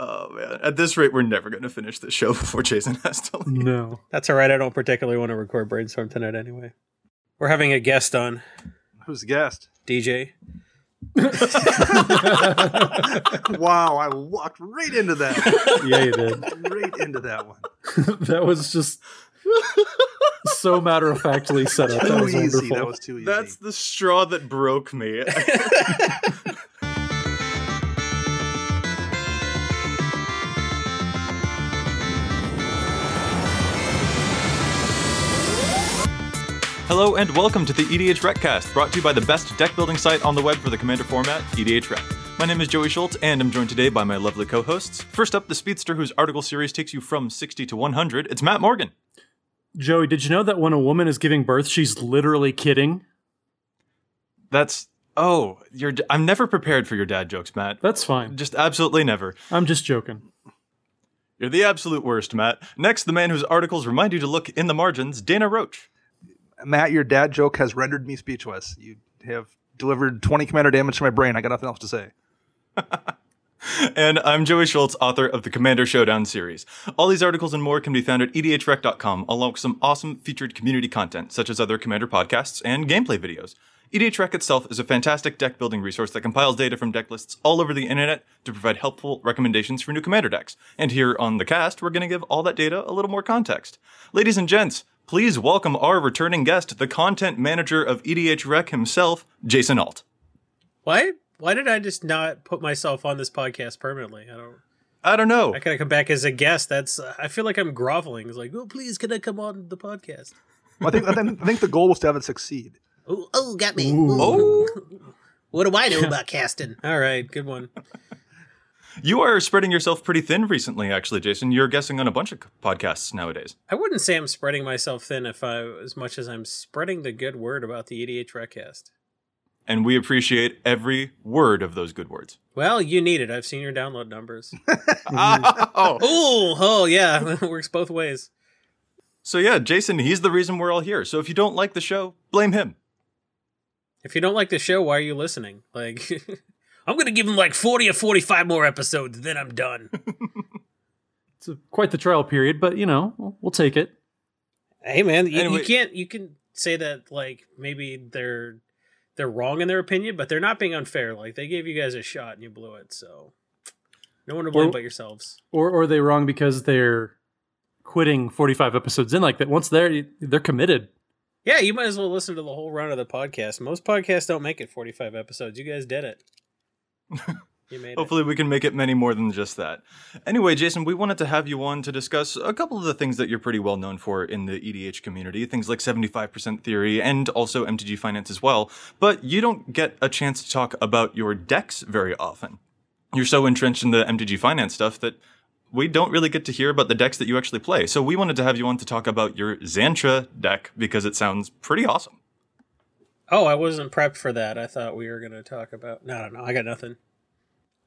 Oh man! At this rate, we're never going to finish the show before Jason has to leave. No. That's all right. I don't particularly want to record brainstorm tonight anyway. We're having a guest on, Who's the guest? DJ. wow, I walked right into that. Yeah, you did. right into that one. that was just so matter of factly set up. That Too was easy. wonderful. That was too easy. That's the straw that broke me. Hello and welcome to the EDH Recast, brought to you by the best deck building site on the web for the Commander format, EDH Rec. My name is Joey Schultz, and I'm joined today by my lovely co-hosts. First up, the speedster whose article series takes you from 60 to 100. It's Matt Morgan. Joey, did you know that when a woman is giving birth, she's literally kidding? That's oh, your. d- I'm never prepared for your dad jokes, Matt. That's fine. Just absolutely never. I'm just joking. You're the absolute worst, Matt. Next, the man whose articles remind you to look in the margins, Dana Roach. Matt, your dad joke has rendered me speechless. You have delivered 20 commander damage to my brain. I got nothing else to say. And I'm Joey Schultz, author of the Commander Showdown series. All these articles and more can be found at edhrec.com, along with some awesome featured community content, such as other Commander podcasts and gameplay videos. EDH Rec itself is a fantastic deck building resource that compiles data from deck lists all over the internet to provide helpful recommendations for new Commander decks. And here on the cast, we're going to give all that data a little more context. Ladies and gents, please welcome our returning guest, the content manager of EDH Rec himself, Jason Alt. Why? Why did I just not put myself on this podcast permanently? I don't. I don't know. I gotta come back as a guest. That's. I feel like I'm groveling. It's like, oh, please, can I come on the podcast? Well, I think, I think the goal was to have it succeed. Oh, oh, got me. Oh. What do I know about casting? All right, good one. You are spreading yourself pretty thin recently, actually, Jason. You're guessing on a bunch of podcasts nowadays. I wouldn't say I'm spreading myself thin if I as much as I'm spreading the good word about the EDH Recast. And we appreciate every word of those good words. Well, you need it. I've seen your download numbers. oh. oh, oh yeah, it works both ways. So, yeah, Jason, he's the reason we're all here. So, if you don't like the show, blame him. If you don't like the show, why are you listening? Like, I'm gonna give him like 40 or 45 more episodes, then I'm done. It's a, quite the trial period, but you know, we'll, we'll take it. hey, man, you, Anyway- you can't. You can say that like maybe they're they're wrong in their opinion, but they're not being unfair. Like they gave you guys a shot and you blew it, so no one to blame Well- but yourselves. Or, or are they wrong because they're quitting 45 episodes in like that? Once they're they're committed. Yeah, you might as well listen to the whole run of the podcast. Most podcasts don't make it 45 episodes. You guys did it. You made it. Hopefully, we can make it many more than just that. Anyway, Jason, we wanted to have you on to discuss a couple of the things that you're pretty well known for in the EDH community, things like 75% theory and also MTG finance as well. But you don't get a chance to talk about your decks very often. You're so entrenched in the MTG finance stuff that we don't really get to hear about the decks that you actually play. So we wanted to have you on to talk about your Xantcha deck because it sounds pretty awesome. Oh, I wasn't prepped for that. I thought we were going to talk about. No, no, no. I got nothing.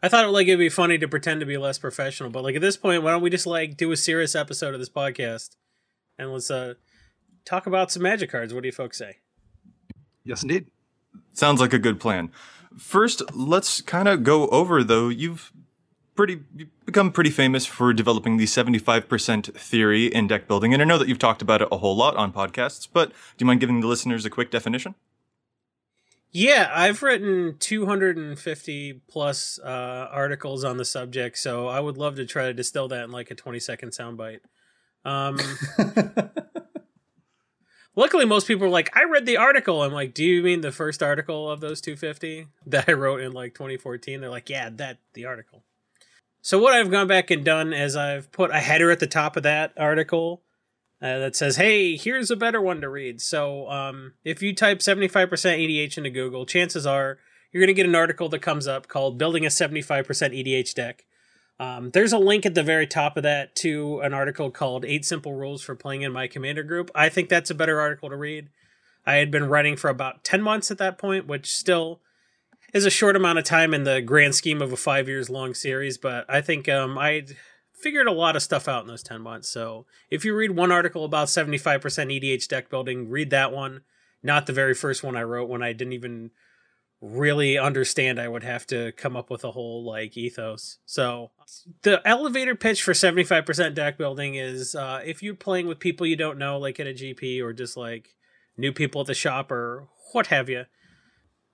I thought like it'd be funny to pretend to be less professional, but like at this point, why don't we just like do a serious episode of this podcast and let's uh talk about some magic cards? What do you folks say? Yes, indeed. Sounds like a good plan. First, let's kind of go over though. You've pretty you've become pretty famous for developing the 75% theory in deck building, and I know that you've talked about it a whole lot on podcasts, but do you mind giving the listeners a quick definition? Yeah, I've written 250 plus uh, articles on the subject, so I would love to try to distill that in like a 20 second soundbite. Um, luckily, most people are like, I read the article. I'm like, do you mean the first article of those 250 that I wrote in like 2014? They're like, yeah, that, the article. So, what I've gone back and done is I've put a header at the top of that article uh, that says, "Hey, here's a better one to read." So, um, if you type 75% EDH into Google, chances are you're going to get an article that comes up called "Building a 75% EDH Deck." Um, there's a link at the very top of that to an article called Eight Simple Rules for Playing in My Commander Group. I think that's a better article to read. I had been writing for about 10 months at that point, which still is a short amount of time in the grand scheme of a five years long series, but I think um, I figured a lot of stuff out in those 10 months. So if you read one article about 75% EDH deck building, read that one, not the very first one I wrote when I didn't even really understand, I would have to come up with a whole like ethos. So the elevator pitch for 75% deck building is uh, if you're playing with people you don't know, like at a GP or just like new people at the shop or what have you.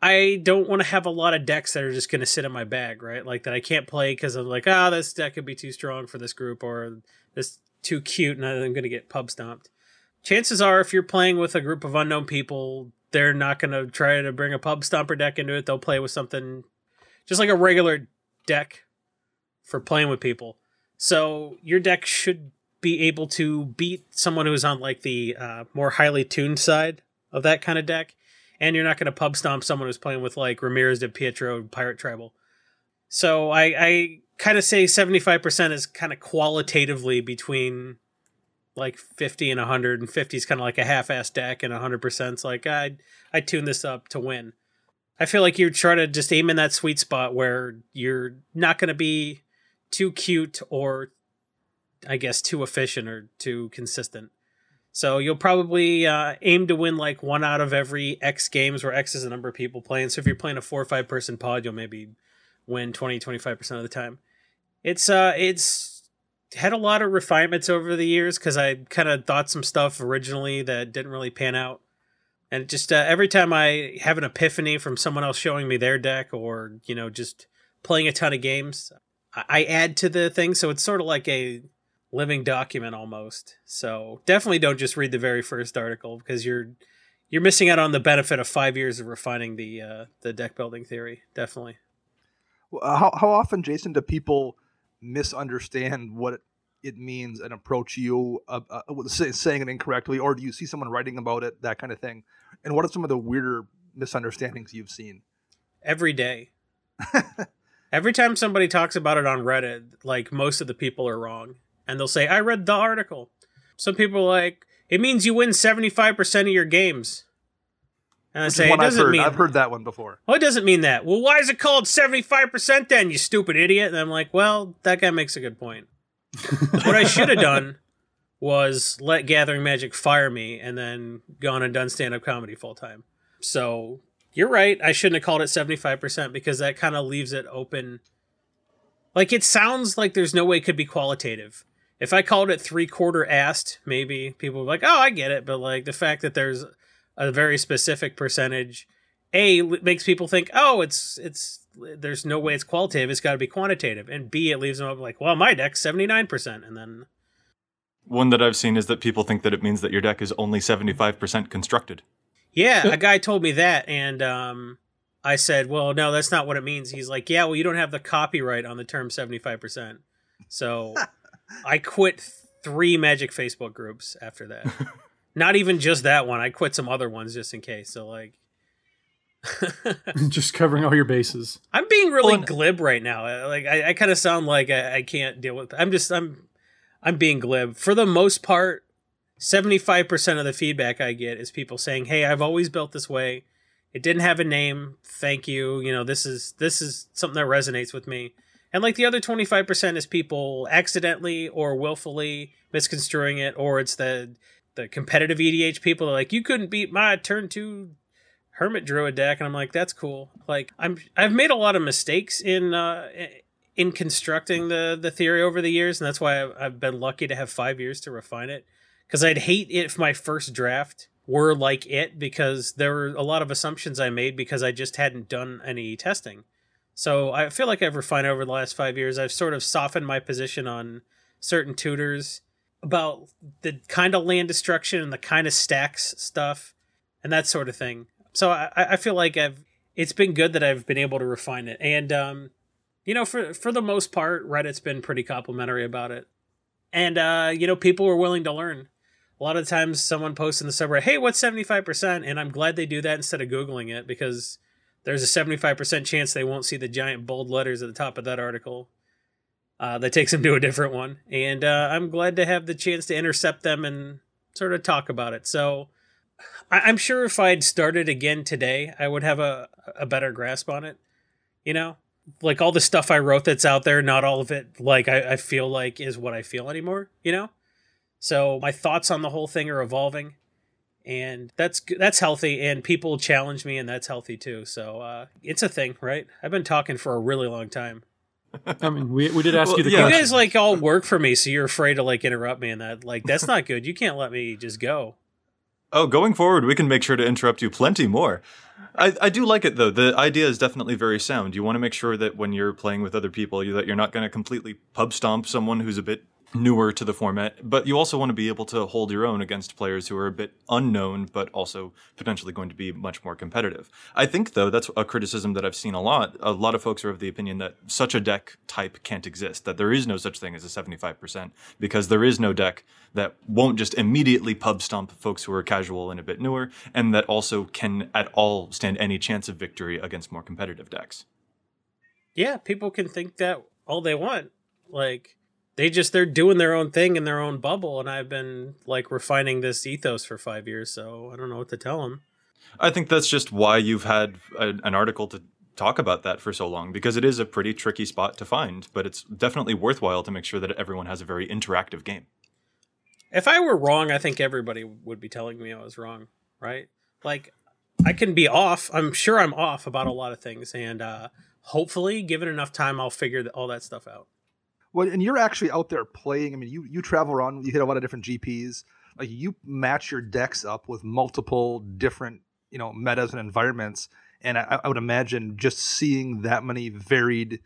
I don't want to have a lot of decks that are just going to sit in my bag, right? Like that I can't play because I'm like, ah, oh, this deck could be too strong for this group or this too cute and I'm going to get pub stomped. Chances are, if you're playing with a group of unknown people, they're not going to try to bring a pub stomper deck into it. They'll play with something just like a regular deck for playing with people. So your deck should be able to beat someone who's on like the uh, more highly tuned side of that kind of deck, and you're not going to pub stomp someone who's playing with like Ramirez DePietro Pirate Tribal. So I, I kind of say 75% is kind of qualitatively between like 50 and 100 and 50 is kind of like a half-ass deck and 100% is like I I tune this up to win. I feel like you're trying to just aim in that sweet spot where you're not going to be too cute or I guess too efficient or too consistent. So you'll probably uh, aim to win like one out of every X games where X is the number of people playing. So if you're playing a four or five person pod, you'll maybe win 20, 25% of the time. It's, uh, it's had a lot of refinements over the years because I kind of thought some stuff originally that didn't really pan out. And just uh, every time I have an epiphany from someone else showing me their deck or, you know, just playing a ton of games, I, I add to the thing. So it's sort of like a living document almost. So definitely don't just read the very first article because you're you're missing out on the benefit of five years of refining the uh, the deck building theory. Definitely. Well, how how often, Jason, do people misunderstand what it means and approach you uh, uh, saying it incorrectly, or do you see someone writing about it, that kind of thing? And what are some of the weirder misunderstandings you've seen? Every day. Every time somebody talks about it on Reddit, like most of the people are wrong and they'll say, I read the article. Some people are like, it means you win 75% of your games. And I Which say, it doesn't I've heard. mean. I've heard that one before. Well, it doesn't mean that. Well, why is it called 75% then, you stupid idiot? And I'm like, well, that guy makes a good point. what I should have done was let Gathering Magic fire me and then gone and done stand up comedy full time. So you're right. I shouldn't have called it 75% because that kind of leaves it open. Like, it sounds like there's no way it could be qualitative if I called it three quarter asked, maybe people would be like, oh, I get it. But like the fact that there's a very specific percentage, A makes people think, oh, it's it's there's no way it's qualitative. It's got to be quantitative. And B, it leaves them up like, well, my deck's seventy nine percent, and then one that I've seen is that people think that it means that your deck is only seventy five percent constructed. Yeah, a guy told me that, and um, I said, well, no, that's not what it means. He's like, yeah, well, you don't have the copyright on the term seventy five percent, so. I quit three Magic Facebook groups after that. Not even just that one. I quit some other ones just in case. So like just covering all your bases. I'm being really glib right now. Uh, like I, I kind of sound like I, I, can't deal with. I'm just I'm I'm being glib for the most part. Seventy five percent of the feedback I get is people saying, "Hey, I've always built this way. It didn't have a name. Thank you. You know, this is this is something that resonates with me." And like the other 25% is people accidentally or willfully misconstruing it, or it's the the competitive EDH people like, you couldn't beat my turn two Hermit Druid deck. And I'm like, that's cool. Like I'm I've made a lot of mistakes in uh in constructing the the theory over the years, and that's why I've, I've been lucky to have five years to refine it. Because I'd hate if my first draft were like it, because there were a lot of assumptions I made because I just hadn't done any testing. So I feel like I've refined over the last five years. I've sort of softened my position on certain tutors about the kind of land destruction and the kind of stacks stuff and that sort of thing. So I, I feel like I've it's been good that I've been able to refine it. And um, you know, for for the most part, Reddit's been pretty complimentary about it. And uh, you know, people were willing to learn. A lot of times someone posts in the subreddit, hey, what's 75%? And I'm glad they do that instead of Googling it because there's a 75% chance they won't see the giant bold letters at the top of that article. Uh, that takes them to a different one. And uh, I'm glad to have the chance to intercept them and sort of talk about it. So I- am sure if I'd started again today, I would have a, a better grasp on it. You know, like all the stuff I wrote that's out there, not all of it, like I, I feel like is what I feel anymore, you know? So my thoughts on the whole thing are evolving and that's that's healthy. And people challenge me, and that's healthy too. So uh, it's a thing, right? I've been talking for a really long time. I mean, we, we did ask Well, you the yeah. You guys like all work for me, so you're afraid to like interrupt me, and that like that's not good. You can't let me just go. Oh, going forward, we can make sure to interrupt you plenty more. I, I do like it though. The idea is definitely very sound. You want to make sure that when you're playing with other people, you, that you're not going to completely pub stomp someone who's a bit newer to the format, but you also want to be able to hold your own against players who are a bit unknown, but also potentially going to be much more competitive. I think though that's a criticism that I've seen a lot. A lot of folks are of the opinion that such a deck type can't exist, that there is no such thing as a 75%, because there is no deck that won't just immediately pub stomp folks who are casual and a bit newer, and that also can at all stand any chance of victory against more competitive decks. Yeah, people can think that all they want. Like they just they're doing their own thing in their own bubble, and I've been like refining this ethos for five years, so I don't know what to tell them. I think that's just why you've had a, an article to talk about that for so long because it is a pretty tricky spot to find, but it's definitely worthwhile to make sure that everyone has a very interactive game. If I were wrong, I think everybody would be telling me I was wrong, right? Like I can be off. I'm sure I'm off about a lot of things, and uh, hopefully, given enough time, I'll figure all that stuff out. Well, and you're actually out there playing. I mean, you you travel around. You hit a lot of different GPs. Like you match your decks up with multiple different you know metas and environments. And I, I would imagine just seeing that many varied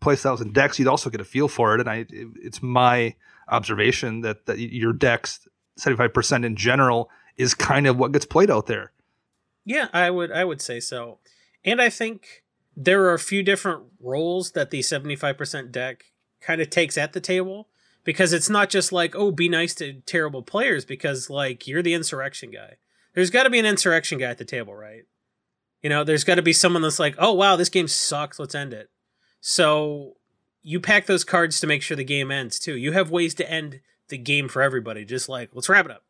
playstyles and decks, you'd also get a feel for it. And I, it- it's my observation that that your decks, seventy five percent in general, is kind of what gets played out there. Yeah, I would I would say so. And I think there are a few different roles that the 75% deck kind of takes at the table because it's not just like, "Oh, be nice to terrible players" because like you're the insurrection guy. There's got to be an insurrection guy at the table, right? You know, there's got to be someone that's like, "Oh, wow, this game sucks, let's end it." So, you pack those cards to make sure the game ends too. You have ways to end the game for everybody, just like, "Let's wrap it up."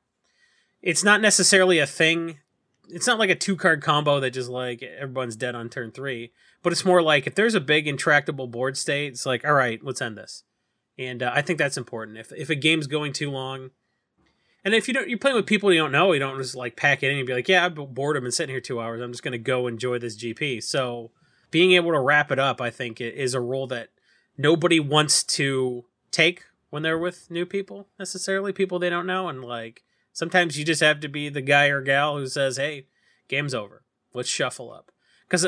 It's not necessarily a thing it's not like a two card combo that just like everyone's dead on turn three, but it's more like if there's a big intractable board state, it's like, all right, let's end this. And uh, I think that's important. If if a game's going too long, and if you don't, you're playing with people you don't know, you don't just like pack it in and be like, yeah, I'm bored. I've been sitting here two hours. I'm just gonna go enjoy this GP. So being able to wrap it up, I think, is a role that nobody wants to take when they're with new people necessarily, people they don't know, and like sometimes you just have to be the guy or gal who says, "Hey, game's over. Let's shuffle up." Because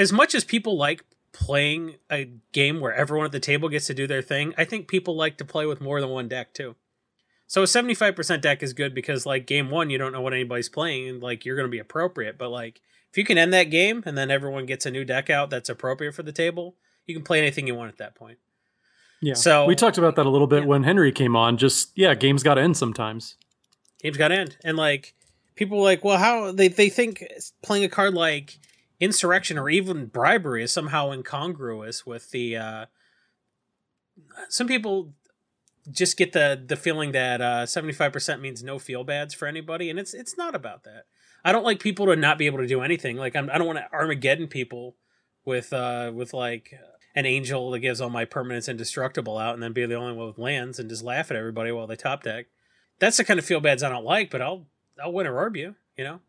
as much as people like playing a game where everyone at the table gets to do their thing, I think people like to play with more than one deck too. So a seventy-five percent deck is good because like game one, you don't know what anybody's playing, and like you're going to be appropriate. But like if you can end that game and then everyone gets a new deck out that's appropriate for the table, you can play anything you want at that point. Yeah. So- we talked about that a little bit Yeah. when Henry came on. Just yeah, games got to end sometimes. games got to end and like people were like well how they, they think playing a card like insurrection or even bribery is somehow incongruous with the uh some people just get the the feeling that uh 75% means no feel bads for anybody and it's it's not about that. I don't like people to not be able to do anything. Like I'm, i don't want to armageddon people with uh with like an angel that gives all my permanents indestructible out and then be the only one with lands and just laugh at everybody while they top deck. That's the kind of feel bads I don't like, but I'll I'll win a you, you know.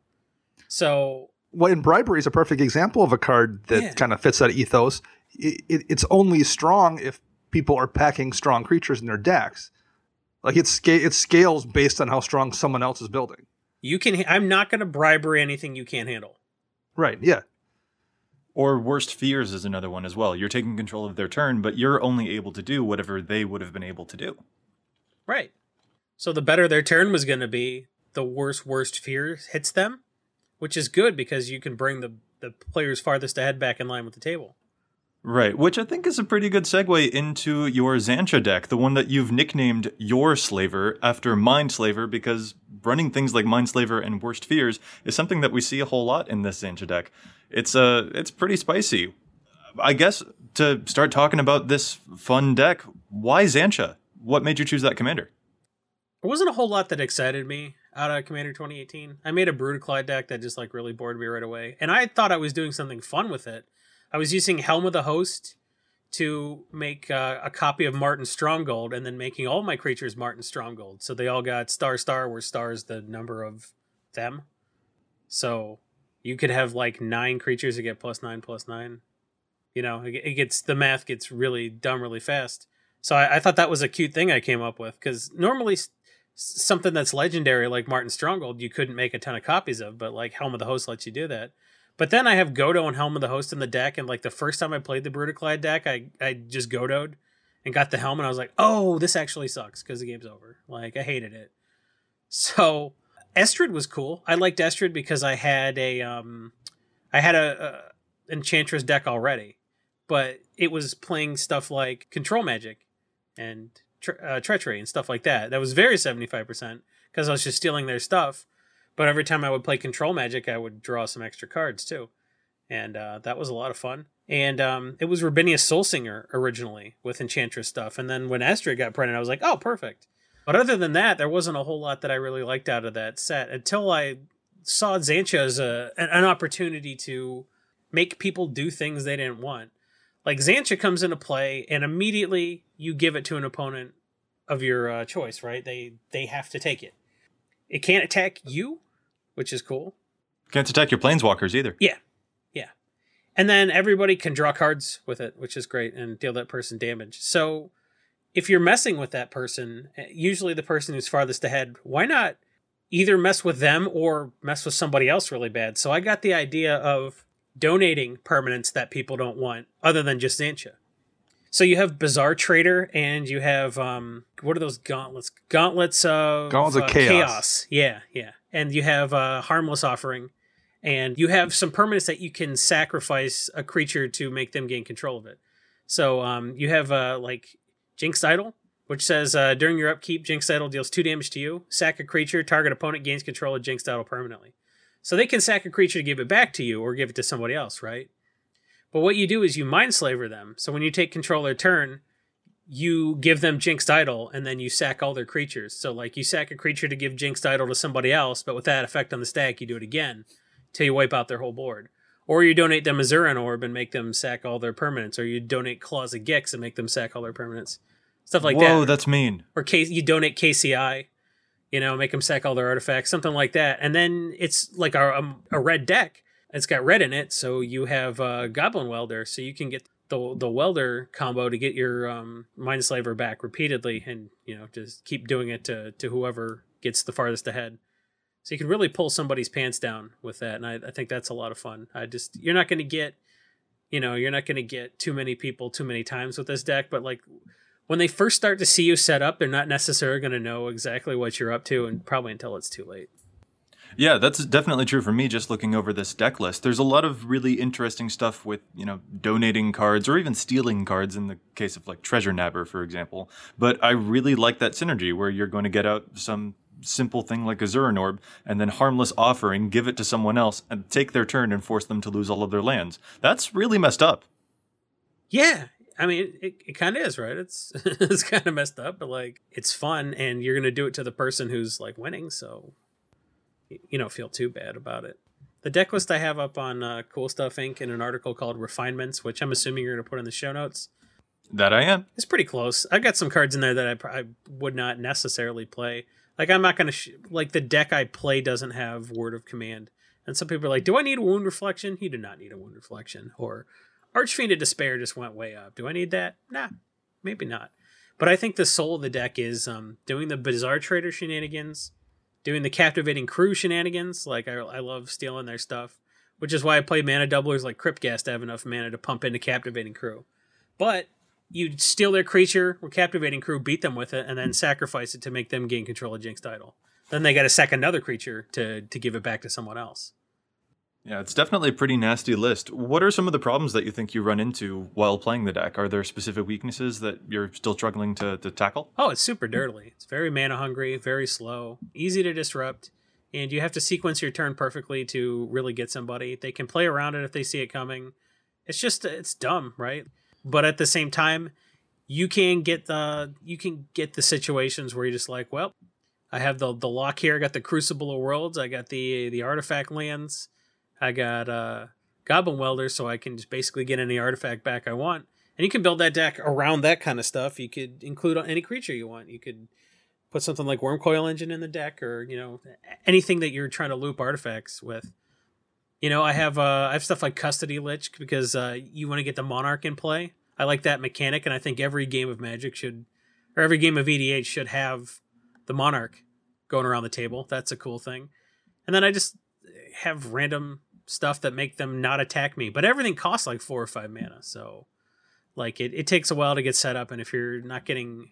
So Well, and bribery is a perfect example of a card that Yeah. kind of fits that ethos. It, it, it's only strong if people are packing strong creatures in their decks. Like it, sca- it scales based on how strong someone else is building. you can I'm not going to bribery anything you can't handle. Right? Yeah. Or worst fears is another one as well. You're taking control of their turn, but you're only able to do whatever they would have been able to do. Right. So the better their turn was going to be, the worse worst fear hits them, which is good because you can bring the the players farthest ahead back in line with the table. Right, which I think is a pretty good segue into your Xantcha deck, the one that you've nicknamed your Slaver after Mindslaver, because running things like Mindslaver and Worst Fears is something that we see a whole lot in this Xantcha deck. It's uh, it's pretty spicy. I guess to start talking about this fun deck, why Xantcha? What made you choose that commander? There wasn't a whole lot that excited me out of Commander 2018. I made a Brudiclad deck that just like really bored me right away, and I thought I was doing something fun with it. I was using Helm of the Host to make uh, a copy of Marton Stromgald, and then making all my creatures Marton Stromgald, so they all got star star, where star is the number of them. So you could have like nine creatures that get plus nine plus nine. You know, it, gets the math gets really dumb really fast. So I, I thought that was a cute thing I came up with because normally something that's legendary like Marton Stromgald you couldn't make a ton of copies of, but like Helm of the Host lets you do that. But then I have Godo and Helm of the Host in the deck, and like the first time I played the Brudiclad deck, I I just Godoed and got the helm, and I was like, oh, this actually sucks because the game's over. Like I hated it. So Estrid was cool. I liked Estrid because I had a um, I had a, a Enchantress deck already, but it was playing stuff like Control Magic and tre- uh, Treachery and stuff like that. That was very seventy five percent because I was just stealing their stuff. But every time I would play Control Magic, I would draw some extra cards too, and uh, that was a lot of fun. And um, it was Rubinia Soulsinger originally with Enchantress stuff, and then when Estrid got printed, I was like, oh, perfect. But other than that, there wasn't a whole lot that I really liked out of that set until I saw Xantcha as a an opportunity to make people do things they didn't want. Like Xantcha comes into play, and immediately you give it to an opponent of your uh, choice. Right? They they have to take it. It can't attack you, which is cool. Can't attack your planeswalkers either. Yeah. Yeah. And then everybody can draw cards with it, which is great, and deal that person damage. So if you're messing with that person, eh, usually the person who's farthest ahead, why not either mess with them or mess with somebody else really bad? So I got the idea of donating permanents that people don't want, other than just Xantcha. So you have Bazaar Trader and you have um what are those gauntlets? Gauntlets of Gauntlets of uh, Chaos. Yeah, yeah. And you have uh Harmless Offering and you have some permanents that you can sacrifice a creature to make them gain control of it. So um you have uh like Jinx Idol, which says uh, during your upkeep, Jinx Idol deals two damage to you. Sack a creature, target opponent gains control of Jinx Idol permanently. So they can sack a creature to give it back to you or give it to somebody else, right? But what you do is you mind slaver them. So when you take control their turn, you give them Jinx Idol and then you sack all their creatures. So like you sack a creature to give Jinx Idol to somebody else, but with that effect on the stack, you do it again till you wipe out their whole board. Or you donate them a Zuran Orb and make them sack all their permanents, or you donate Claws of Gix and make them sack all their permanents. Stuff like Whoa, that. Whoa, that's mean. Or K- you donate KCI, you know, make them sack all their artifacts, something like that. And then it's like a, um, a red deck. It's got red in it, so you have uh, Goblin Welder, so you can get the the welder combo to get your um, Mindslaver back repeatedly, and you know just keep doing it to to whoever gets the farthest ahead. So you can really pull somebody's pants down with that, and I, I think that's a lot of fun. I just you're not going to get, you know, you're not going to get too many people too many times with this deck, but like when they first start to see you set up, they're not necessarily going to know exactly what you're up to, and probably until it's too late. Yeah, that's definitely true for me just looking over this deck list. There's a lot of really interesting stuff with, you know, donating cards or even stealing cards in the case of like Treasure Nabber, for example. But I really like that synergy where you're going to get out some simple thing like a Zuran Orb and then harmless offering, give it to someone else and take their turn and force them to lose all of their lands. That's really messed up. Yeah, I mean, it, it kind of is, right? It's it's kind of messed up, but like it's fun, and you're gonna do it to the person who's like winning, so you don't feel too bad about it. The deck list I have up on uh, Cool Stuff Inc. in an article called Refinements, which I'm assuming you're gonna put in the show notes. That I am. It's pretty close. I've got some cards in there that I, pr- I would not necessarily play. Like I'm not gonna sh- like the deck I play doesn't have Word of Command, and some people are like, "Do I need a Wound Reflection?" You do not need a Wound Reflection. Or Archfiend of Despair just went way up. Do I need that? Nah, maybe not. But I think the soul of the deck is um, doing the Bazaar Trader shenanigans, doing the Captivating Crew shenanigans. Like I, I love stealing their stuff, which is why I play mana doublers like Crypt Ghast to have enough mana to pump into Captivating Crew. But you steal their creature or captivating crew, beat them with it, and then sacrifice it to make them gain control of Jinx Idol. Then they got to sack another creature to to give it back to someone else. Yeah, it's definitely a pretty nasty list. What are some of the problems that you think you run into while playing the deck? Are there specific weaknesses that you're still struggling to, to tackle? Oh, it's super dirtily. It's very mana hungry, very slow, easy to disrupt, and you have to sequence your turn perfectly to really get somebody. They can play around it if they see it coming. It's just it's dumb, right? But at the same time, you can get the you can get the situations where you're just like, well, I have the the lock here. I got the Crucible of Worlds. I got the the artifact lands. I got uh, Goblin Welder, so I can just basically get any artifact back I want. And you can build that deck around that kind of stuff. You could include any creature you want. You could put something like Wurmcoil Engine in the deck, or you know anything that you're trying to loop artifacts with. You know, I have uh, I have stuff like Custody Lich because uh, you want to get the Monarch in play. I like that mechanic, and I think every game of Magic should, or every game of EDH should have the Monarch going around the table. That's a cool thing. And then I just have random stuff that make them not attack me, but everything costs like four or five mana, so like it, it takes a while to get set up, and if you're not getting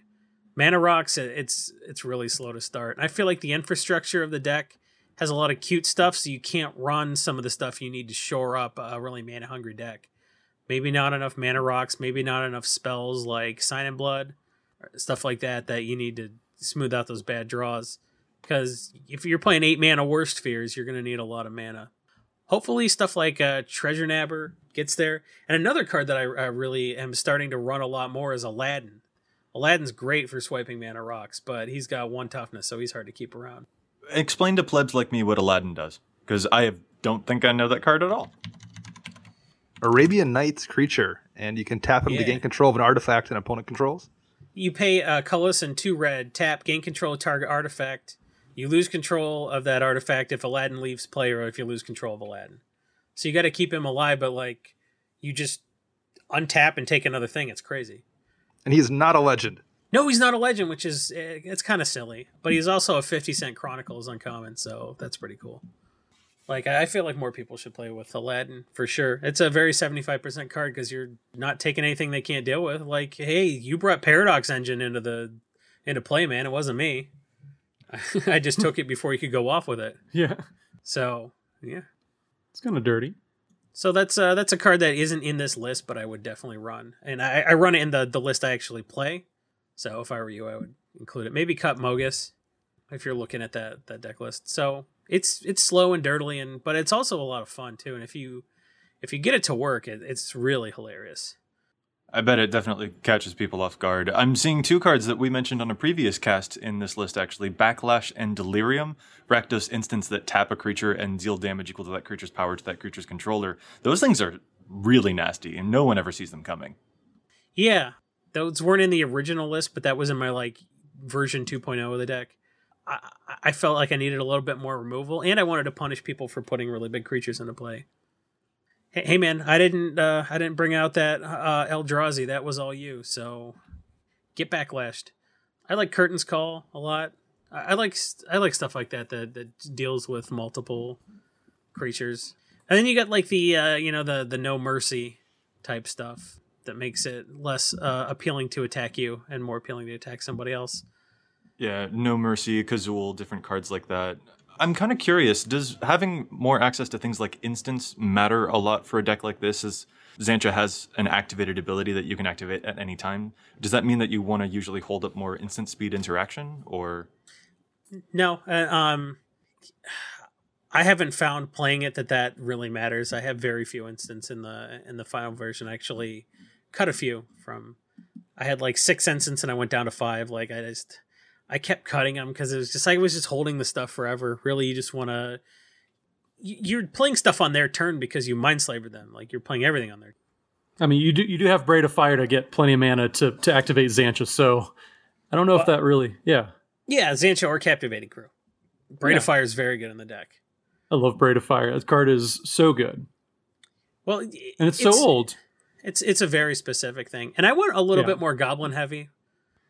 mana rocks, it's it's really slow to start. And I feel like the infrastructure of the deck has a lot of cute stuff, so you can't run some of the stuff you need to shore up a really mana hungry deck. Maybe not enough mana rocks, maybe not enough spells like Sign in Blood, stuff like that that you need to smooth out those bad draws. Because if you're playing eight mana Worst Fears, you're going to need a lot of mana. Hopefully, stuff like uh, Treasure Nabber gets there. And another card that I, I really am starting to run a lot more is Aladdin. Aladdin's great for swiping mana rocks, but he's got one toughness, so he's hard to keep around. Explain to plebs like me what Aladdin does, because I have, don't think I know that card at all. Arabian Nights creature, and you can tap him Yeah. to gain control of an artifact an opponent controls. You pay uh, colorless and two red, tap, gain control of target artifact. You lose control of that artifact if Aladdin leaves play or if you lose control of Aladdin. So you got to keep him alive, but like you just untap and take another thing. It's crazy. And he's not a legend. No, he's not a legend, which is eh, it's kind of silly. But he's also a fifty cent Chronicles uncommon, so that's pretty cool. Like I I feel like more people should play with Aladdin for sure. It's a very seventy five percent card because you're not taking anything they can't deal with. Like, hey, you brought Paradox Engine into the into play, man. It wasn't me. I just took it before you could go off with it. Yeah, So yeah. it's kind of dirty. So that's uh, that's a card that isn't in this list, but I would definitely run, and I, I run it in the the list I actually play. So if I were you, I would include it. Maybe cut Mogus if you're looking at that that deck list. So it's it's slow and dirtily, and but it's also a lot of fun too. And if you if you get it to work, it, it's really hilarious. I bet it definitely catches people off guard. I'm seeing two cards that we mentioned on a previous cast in this list, actually Backlash and Delirium. Rakdos instants that tap a creature and deal damage equal to that creature's power to that creature's controller. Those things are really nasty, and no one ever sees them coming. Yeah, those weren't in the original list, but that was in my like version 2.0 of the deck. I, I- I felt like I needed a little bit more removal, and I wanted to punish people for putting really big creatures into play. Hey, man, I didn't uh, I didn't bring out that uh, Eldrazi. That was all you. So get backlashed. I like Curtain's Call a lot. I, I like I like stuff like that that that deals with multiple creatures. And then you got like the uh, you know the the no mercy type stuff that makes it less uh, appealing to attack you and more appealing to attack somebody else. Yeah, No Mercy, Kazuul, different cards like that. I'm kind of curious, does having more access to things like instants matter a lot for a deck like this? As Xantcha has an activated ability that you can activate at any time. Does that mean that you want to usually hold up more instant speed interaction or No, uh, um, I haven't found playing it that that really matters. I have very few instants in the in the final version. I actually cut a few from. I had like six instants and I went down to five. Like I just, I kept cutting them because it was just like I was just holding the stuff forever. Really, you just want to. You're playing stuff on their turn because you mind slavered them. Like you're playing everything on their. I mean, you do you do have Braid of Fire to get plenty of mana to to activate Xantcha, so I don't know if that really. Yeah, Yeah, Xantcha or Captivating Crew. Braid Yeah. of Fire is very good in the deck. I love Braid of Fire. That card is so good, Well, and it's, so old. It's it's a very specific thing, and I want a little Yeah. bit more goblin heavy.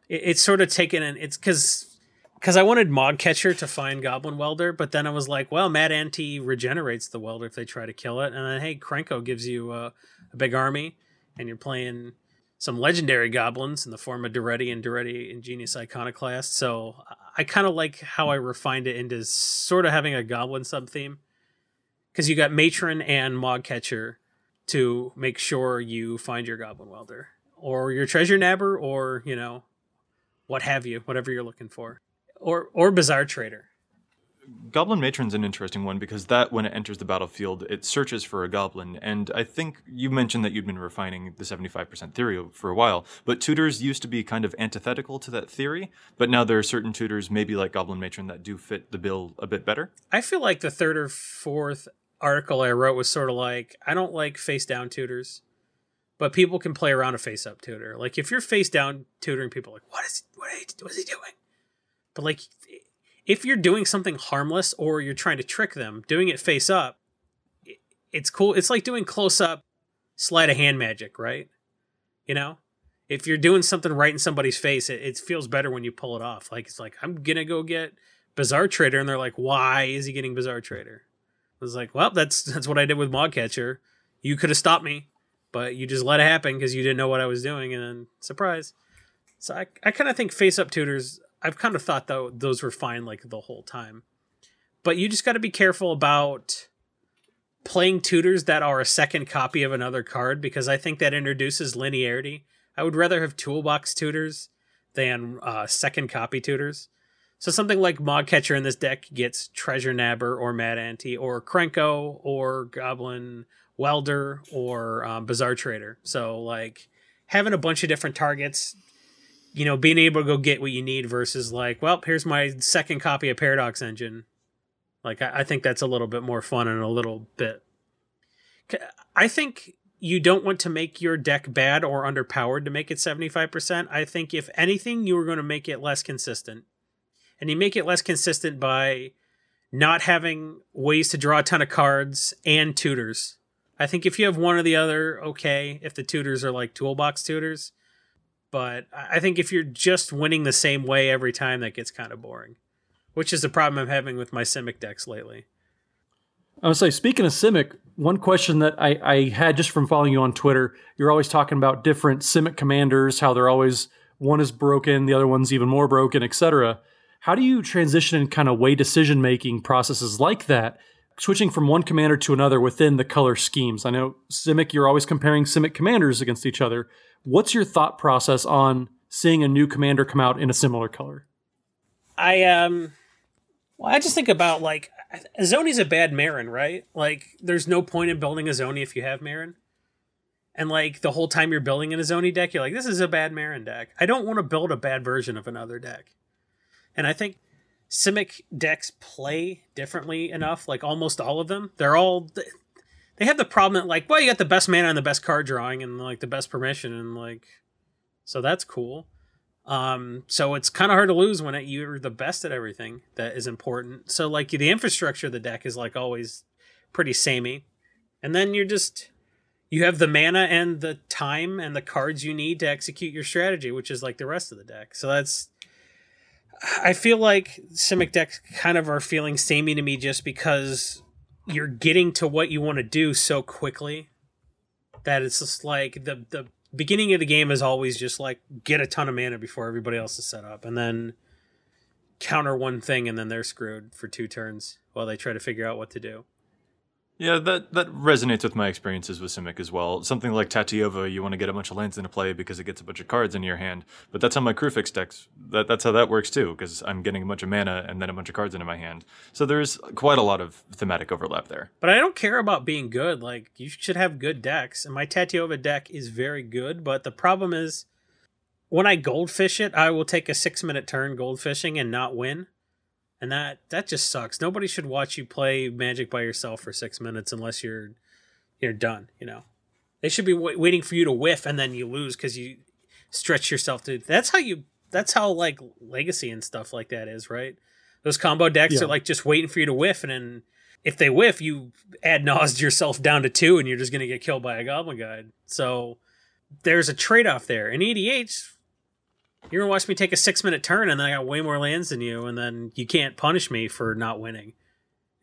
It, it's sort of taken in. It's because because I wanted Moggcatcher to find Goblin Welder, but then I was like, well, Mad Auntie regenerates the Welder if they try to kill it, and then hey, Krenko gives you uh, a big army, and you're playing some legendary goblins in the form of Daretti and Daretti Ingenious Iconoclast. So I kind of like how I refined it into sort of having a goblin sub theme because you got Matron and Moggcatcher to make sure you find your goblin welder or your treasure nabber or you know what have you whatever you're looking for or or bazaar trader Goblin Matron's an interesting one because that, when it enters the battlefield, it searches for a goblin. And I think you mentioned that you'd been refining the 75% theory for a while, but tutors used to be kind of antithetical to that theory. But now there are certain tutors, maybe like Goblin Matron, that do fit the bill a bit better. i feel like the third or fourth article i wrote was sort of like i don't like face down tutors but people can play around a face up tutor like if you're face down tutoring people like what is what is, what is he doing But like, if you're doing something harmless or you're trying to trick them, doing it face up, it's cool. It's like doing close up sleight of hand magic, right? You know, if you're doing something right in somebody's face, it, it feels better when you pull it off. Like it's like I'm gonna go get Bazaar Trader, and they're like, "Why is he getting Bazaar Trader?" I was like, "Well, that's that's what I did with Moggcatcher. You could have stopped me, but you just let it happen because you didn't know what I was doing, and then surprise." So I I kind of think face up tutors. I've kind of thought though those were fine like the whole time, but you just got to be careful about playing tutors that are a second copy of another card because I think that introduces linearity. I would rather have toolbox tutors than uh, second copy tutors. So something like Moggcatcher in this deck gets Treasure Nabber or Mad Auntie or Krenko or Goblin Welder or um, Bazaar Trader. So like having a bunch of different targets, you know, being able to go get what you need versus like, well, here's my second copy of Paradox Engine. Like I, I think that's a little bit more fun and a little bit. I think you don't want to make your deck bad or underpowered to make it 75%. I think if anything, you are going to make it less consistent and you make it less consistent by not having ways to draw a ton of cards and tutors. I think if you have one or the other, okay. If the tutors are like toolbox tutors, but I think if you're just winning the same way every time, that gets kind of boring. Which is the problem I'm having with my Simic decks lately. I would say, speaking of Simic, one question that I, I had just from following you on Twitter, you're always talking about different Simic commanders, how they're always one is broken, the other one's even more broken, etc. How do you transition and kind of weigh decision making processes like that, switching from one commander to another within the color schemes? I know Simic, you're always comparing Simic commanders against each other. What's your thought process on seeing a new commander come out in a similar color? I um, well, I just think about like Zoni's a bad Meren, right? Like, there's no point in building a Zoni if you have Meren. And like the whole time you're building in a Zoni deck, you're like, this is a bad Meren deck. I don't want to build a bad version of another deck. And I think Simic decks play differently enough, like almost all of them. They're all they have the problem that like, well, you got the best mana and the best card drawing and like the best permission and like so that's cool. Um, so it's kind of hard to lose when it, you're the best at everything that is important. So like the infrastructure of the deck is like always pretty samey, and then you're just you have the mana and the time and the cards you need to execute your strategy, which is like the rest of the deck. So that's I feel like Simic decks kind of are feeling samey to me just because you're getting to what you want to do so quickly that it's just like the the beginning of the game is always just like get a ton of mana before everybody else is set up and then counter one thing and then they're screwed for two turns while they try to figure out what to do. Yeah, that that resonates with my experiences with Simic as well. Something like Tatyova, you want to get a bunch of lands into play because it gets a bunch of cards into your hand. But that's how my Kruphix decks. That that's how that works too, because I'm getting a bunch of mana and then a bunch of cards into my hand. So there's quite a lot of thematic overlap there. But I don't care about being good. Like you should have good decks, and my Tatyova deck is very good. But the problem is, when I goldfish it, I will take a six minute turn goldfishing and not win and that that just sucks. Nobody should watch you play Magic by yourself for six minutes unless you're you're done. You know, they should be w- waiting for you to whiff and then you lose because you stretch yourself to. That's how you. That's how like Legacy and stuff like that is, right? Those combo decks yeah. are like just waiting for you to whiff, and then if they whiff, you ad nauseam yourself down to two, and you're just gonna get killed by a Goblin Guide. So there's a trade off there. And EDH you're gonna watch me take a six minute turn and then I got way more lands than you, and then you can't punish me for not winning.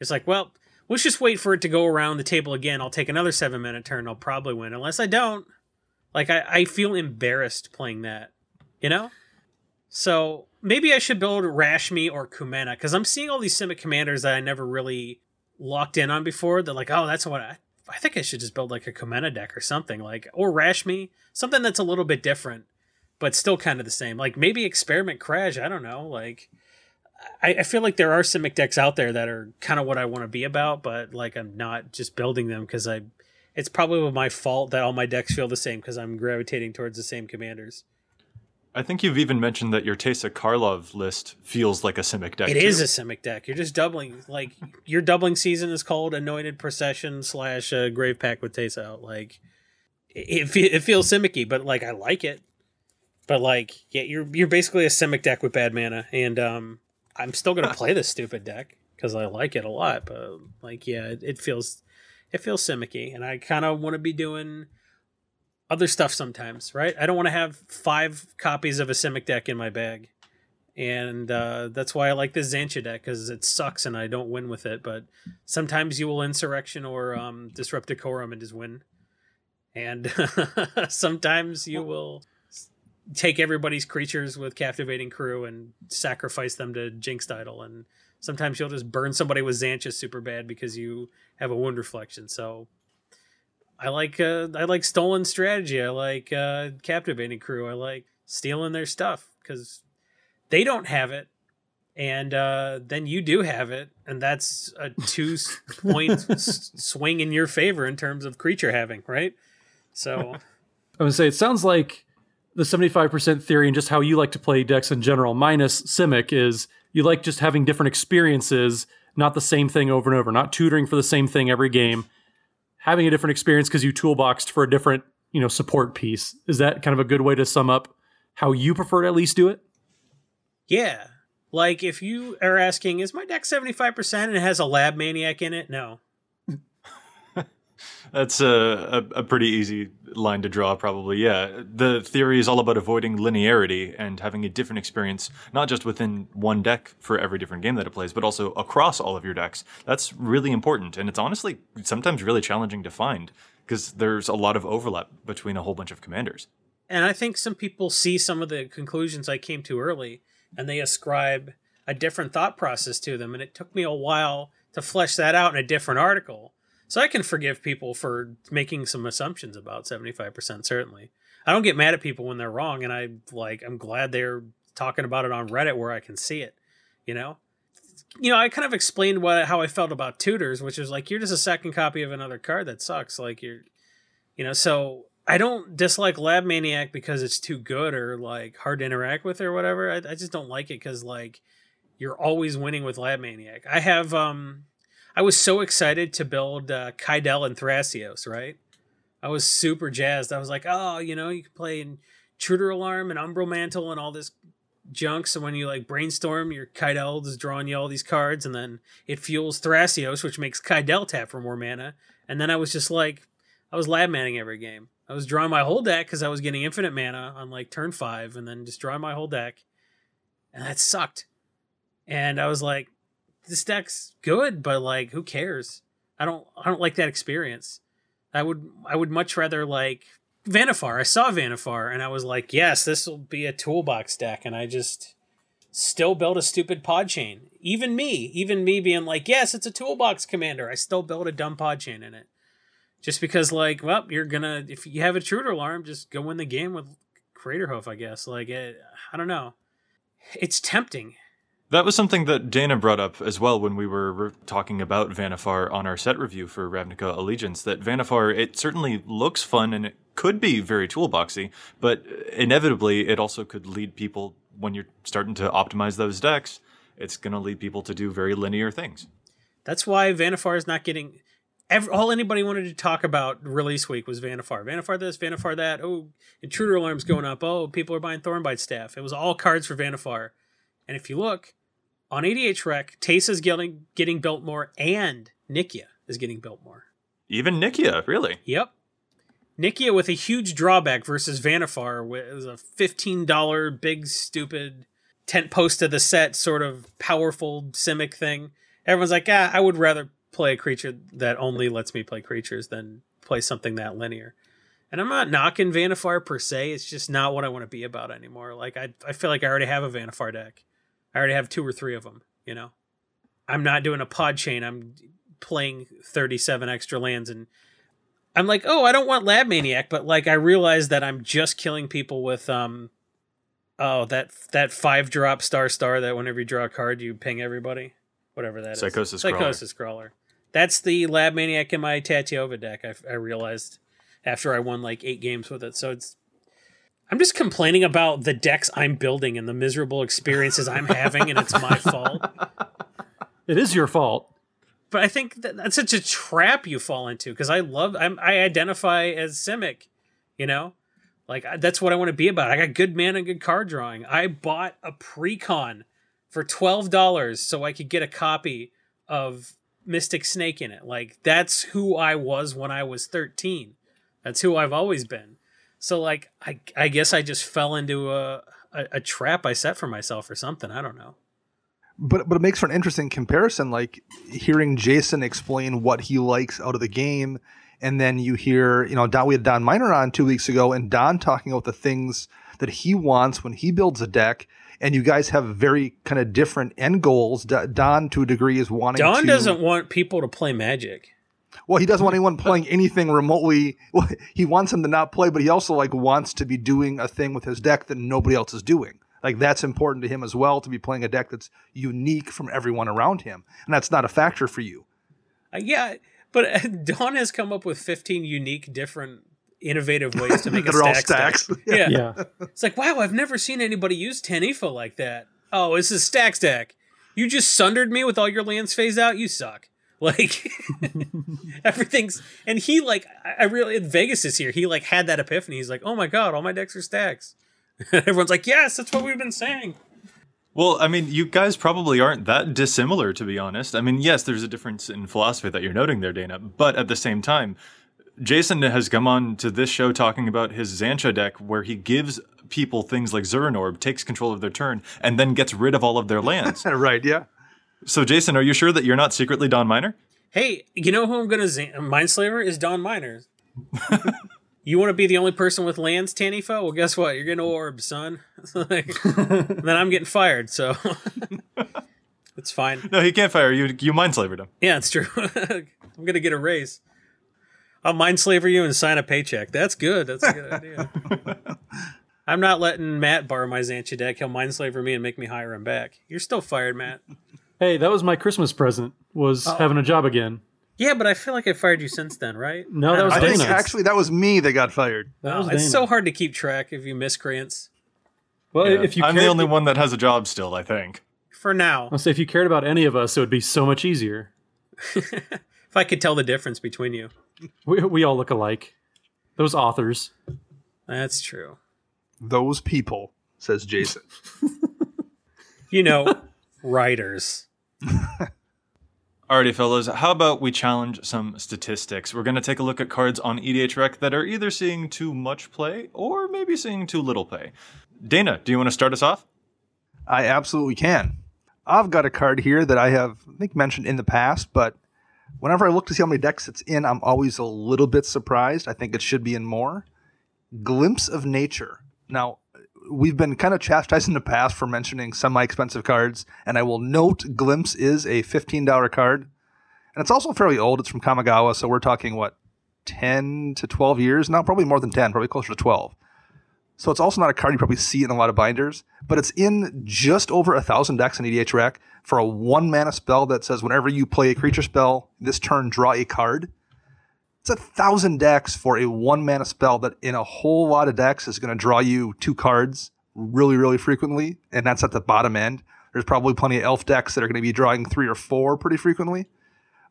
It's like, well, let's just wait for it to go around the table again. I'll take another seven minute turn. I'll probably win. Unless I don't. Like I, I feel embarrassed playing that. You know? So maybe I should build Rashmi or Kumena, because I'm seeing all these Simic commanders that I never really locked in on before. They're like, oh, that's what I I think I should just build like a Kumena deck or something. Like or Rashmi. Something that's a little bit different but still kind of the same. Like maybe Experiment Kraj. I don't know. Like I, I feel like there are Simic decks out there that are kind of what I want to be about, but like I'm not just building them because I. It's probably my fault that all my decks feel the same because I'm gravitating towards the same commanders. I think you've even mentioned that your Teysa Karlov list feels like a Simic deck. It too. is a Simic deck. You're just doubling, like your doubling season is called Anointed Procession slash uh, Grave Pact with Teysa. out. Like it, it, it feels Simicy, but like I like it. But like, yeah, you're you're basically a Simic deck with bad mana, and um, I'm still gonna play this stupid deck because I like it a lot. But like, yeah, it, it feels it feels simicky, and I kind of want to be doing other stuff sometimes, right? I don't want to have five copies of a Simic deck in my bag, and uh, that's why I like this Xantcha deck because it sucks and I don't win with it. But sometimes you will Insurrection or um, Disrupt Decorum and just win, and sometimes you will take everybody's creatures with captivating crew and sacrifice them to Jinxed Idol and sometimes you'll just burn somebody with Xantcha super bad because you have a wound reflection. So I like uh, I like stolen strategy. I like uh, captivating crew. I like stealing their stuff because they don't have it, and uh, then you do have it, and that's a two point s- swing in your favor in terms of creature having, right? So I would say it sounds like the 75% theory and just how you like to play decks in general, minus Simic, is you like just having different experiences, not the same thing over and over, not tutoring for the same thing every game, having a different experience because you toolboxed for a different, you know, support piece. Is that kind of a good way to sum up how you prefer to at least do it? yeah, like if you are asking, is my deck seventy five percent and it has a lab maniac in it? No, That's a, a, a pretty easy line to draw, probably. Yeah. The theory is all about avoiding linearity and having a different experience, not just within one deck for every different game that it plays, but also across all of your decks. That's really important. And it's honestly sometimes really challenging to find because there's a lot of overlap between a whole bunch of commanders. and I think some people see some of the conclusions I came to early and they ascribe a different thought process to them. And it took me a while to flesh that out in a different article. So I can forgive people for making some assumptions about 75%, certainly. I don't get mad at people when they're wrong. And I like, I'm glad they're talking about it on Reddit where I can see it, you know? You know, I kind of explained what how I felt about tutors, which is like you're just a second copy of another card that sucks. Like you're, you know. So I don't dislike Lab Maniac because it's too good or like hard to interact with or whatever. I, I just don't like it because like you're always winning with Lab Maniac. I have um, I was so excited to build uh, and Thrasios. Right, I was super jazzed. I was like, oh, you know, you can play in Intruder Alarm and Umbral Mantle and all this junk. So when you like brainstorm, your Kydele is drawing you all these cards, and then it fuels Thrasios, which makes Kydele tap for more mana. And then I was just like, I was lab manning every game. I was drawing my whole deck because I was getting infinite mana on like turn five, and then just drawing my whole deck, and that sucked. And I was like, this deck's good, but like, who cares? I don't, I don't like that experience. I would, I would much rather like Vannifar. I saw Vannifar, and I was like, yes, this will be a toolbox deck, and I just still built a stupid pod chain. Even me, even me being like, yes, it's a toolbox commander. I still built a dumb pod chain in it just because like well you're gonna if you have a intruder alarm just go win the game with craterhoof i guess like it, i don't know it's tempting That was something that Dana brought up as well when we were re- talking about Vannifar on our set review for Ravnica Allegiance. That Vannifar, it certainly looks fun and it could be very toolboxy, but inevitably it also could lead people when you're starting to optimize those decks. It's going to lead people to do very linear things. that's why vannifar is not getting ever, all anybody wanted to talk about release week was vannifar vannifar this vannifar that oh intruder alarms going up oh people are buying thornbite staff it was all cards for vannifar and if you look on EDH Rec Teysa is getting getting built more and nikya is getting built more Even Nikya, really. Yep. Nikya with a huge drawback versus Vannifar with a $15 big stupid tent post of the set sort of powerful Simic thing. Everyone's like, ah, I would rather play a creature that only lets me play creatures than play something that linear. And I'm not knocking Vannifar per se. It's just not what I want to be about anymore. Like I, I feel like I already have a Vannifar deck. I already have two or three of them. You know, I'm not doing a pod chain. I'm playing 37 extra lands and I'm like, oh, I don't want Lab Maniac, but like I realize that I'm just killing people with um oh that that five drop star star that whenever you draw a card you ping everybody. Whatever that is. Psychosis Crawler. Psychosis crawler. That's the Lab Maniac in my Tatyova deck, I, I realized after I won like eight games with it. So it's I'm just complaining about the decks I'm building and the miserable experiences I'm having, and it's my fault. It is your fault. but I think that that's such a trap you fall into because I love I'm I identify as Simic, you know, like I- that's what I want to be about. I got good man mana, good card drawing. I bought a precon for twelve dollars so I could get a copy of Mystic Snake in it. Like that's who I was when I was thirteen. That's who I've always been. So like I I guess I just fell into a, a, a trap I set for myself or something. I don't know. But but it makes for an interesting comparison, like hearing Jason explain what he likes out of the game, and then you hear, you know, Don, we had Don Miner on two weeks ago, and Don talking about the things that he wants when he builds a deck, and you guys have very kind of different end goals. Don, to a degree, is wanting. Don to, doesn't want people to play Magic. Well, he doesn't want anyone playing anything remotely. Well, he wants him to not play, but he also like wants to be doing a thing with his deck that nobody else is doing. Like that's important to him as well to be playing a deck that's unique from everyone around him, and that's not a factor for you. Uh, yeah, but uh, Don has come up with 15 unique, different, innovative ways to make a They're all stack stacks. stack. Yeah. Yeah. it's like wow, I've never seen anybody use Tanifa like that. Oh, this is stack stack. You just sundered me with all your lands phased out. You suck. Like everything's and he like I I really Vegas is here. He like had that epiphany. He's like, oh my god, all my decks are stacks. Everyone's like, yes, that's what we've been saying. Well, I mean, you guys probably aren't that dissimilar, to be honest. I mean, yes, there's a difference in philosophy that you're noting there, Dana, but at the same time, Jason has come on to this show talking about his Xantcha deck where he gives people things like Zuran Orb, takes control of their turn, and then gets rid of all of their lands. right? Yeah. So, Jason, are you sure that you're not secretly Don Miner? Hey, you know who I'm gonna z- Mindslaver is Don Miner. you want to be the only person with lands, Tanifa? Well, guess what? You're getting orbs, son. Like, then I'm getting fired, so it's fine. No, he can't fire you. You mindslavered him. Yeah, it's true. I'm gonna get a raise. I'll mindslaver you and sign a paycheck. That's good. That's a good idea. I'm not letting Matt borrow my Xantcha deck. He'll mindslaver me and make me hire him back. You're still fired, Matt. Hey, that was my Christmas present. Was oh. having a job again. Yeah, but I feel like I fired you since then, right? No, that was I Dana. think actually that was me that got fired. That oh, was Oh, it's so hard to keep track of you miscreants. well, Yeah. if you I'm the only one that has a job still, I think. For now, I'll say if you cared about any of us, it would be so much easier. if I could tell the difference between you, We, we all look alike. Those authors. that's true. Those people, says Jason. You know, writers. Alrighty, fellas, how about we challenge some statistics? We're going to take a look at cards on EDH Rec that are either seeing too much play or maybe seeing too little play. Dana, do you want to start us off? I absolutely can. I've got a card here that I have, I think, mentioned in the past, but whenever I look to see how many decks it's in, I'm always a little bit surprised. I think it should be in more. Glimpse of Nature. Now, we've been kind of chastised in the past for mentioning semi expensive cards, and I will note Glimpse is a $15 card. And it's also fairly old. It's from Kamigawa, so we're talking, what, 10 to 12 years now? Probably more than 10, probably closer to 12. So it's also not a card you probably see in a lot of binders, but it's in just over a thousand decks in EDH Rec for a one mana spell that says whenever you play a creature spell this turn, draw a card. It's a thousand decks for a one mana spell that in a whole lot of decks is going to draw you two cards really, really frequently, and that's at the bottom end. There's probably plenty of elf decks that are going to be drawing three or four pretty frequently.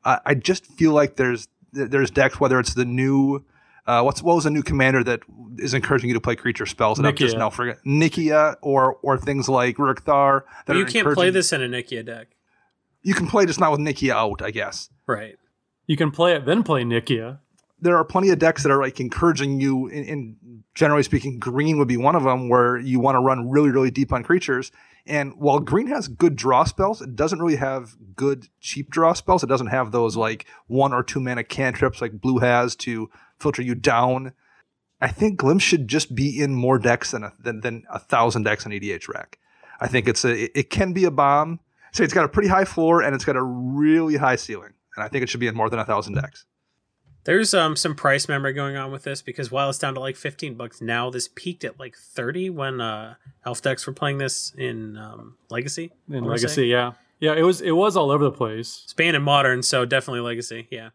I I just feel like there's there's decks whether it's the new uh, what's what was the new commander that is encouraging you to play creature spells that I'm just Nikya. now forget Nikya or or things like Rurik Thar that But you can't play this in a Nikya deck. You can play just not with Nikya out, I guess. Right. You can play it, then play Nikya. There are plenty of decks that are like encouraging you. In, generally speaking, green would be one of them where you want to run really really deep on creatures. And while green has good draw spells, it doesn't really have good cheap draw spells. It doesn't have those like one or two mana cantrips like blue has to filter you down. I think Glimpse should just be in more decks than a, than, than a thousand decks in EDH Rec. I think it's a it, it can be a bomb. So it's got a pretty high floor and it's got a really high ceiling, and I think it should be in more than a thousand decks. There's um some price memory going on with this because while it's down to like 15 bucks now, this peaked at like 30 when uh Elf decks were playing this in um Legacy. In Legacy, yeah. Yeah, it was it was all over the place. Span and modern, so definitely Legacy. Yeah.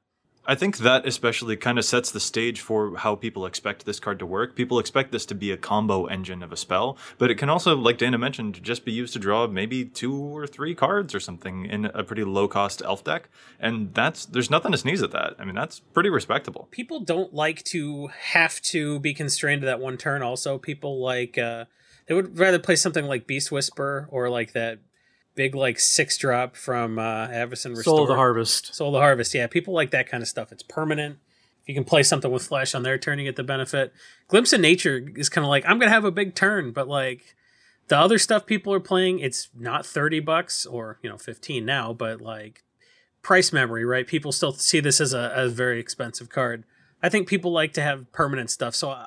I think that especially kind of sets the stage for how people expect this card to work. People expect this to be a combo engine of a spell, but it can also, like Dana mentioned, just be used to draw maybe two or three cards or something in a pretty low cost elf deck. And that's there's nothing to sneeze at that. I mean, that's pretty respectable. People don't like to have to be constrained to that one turn. Also, people like uh they would rather play something like Beast Whisper or like that big like six drop from uh, Avacyn Restore. Soul of the Harvest. Soul of the Harvest. Yeah, people like that kind of stuff. It's permanent. If you can play something with flesh on their turn, you get the benefit. Glimpse of Nature is kind of like I'm gonna have a big turn, but like the other stuff people are playing, it's not thirty bucks or you know fifteen now, but like price memory, right? People still see this as a, a very expensive card. I think people like to have permanent stuff, so I,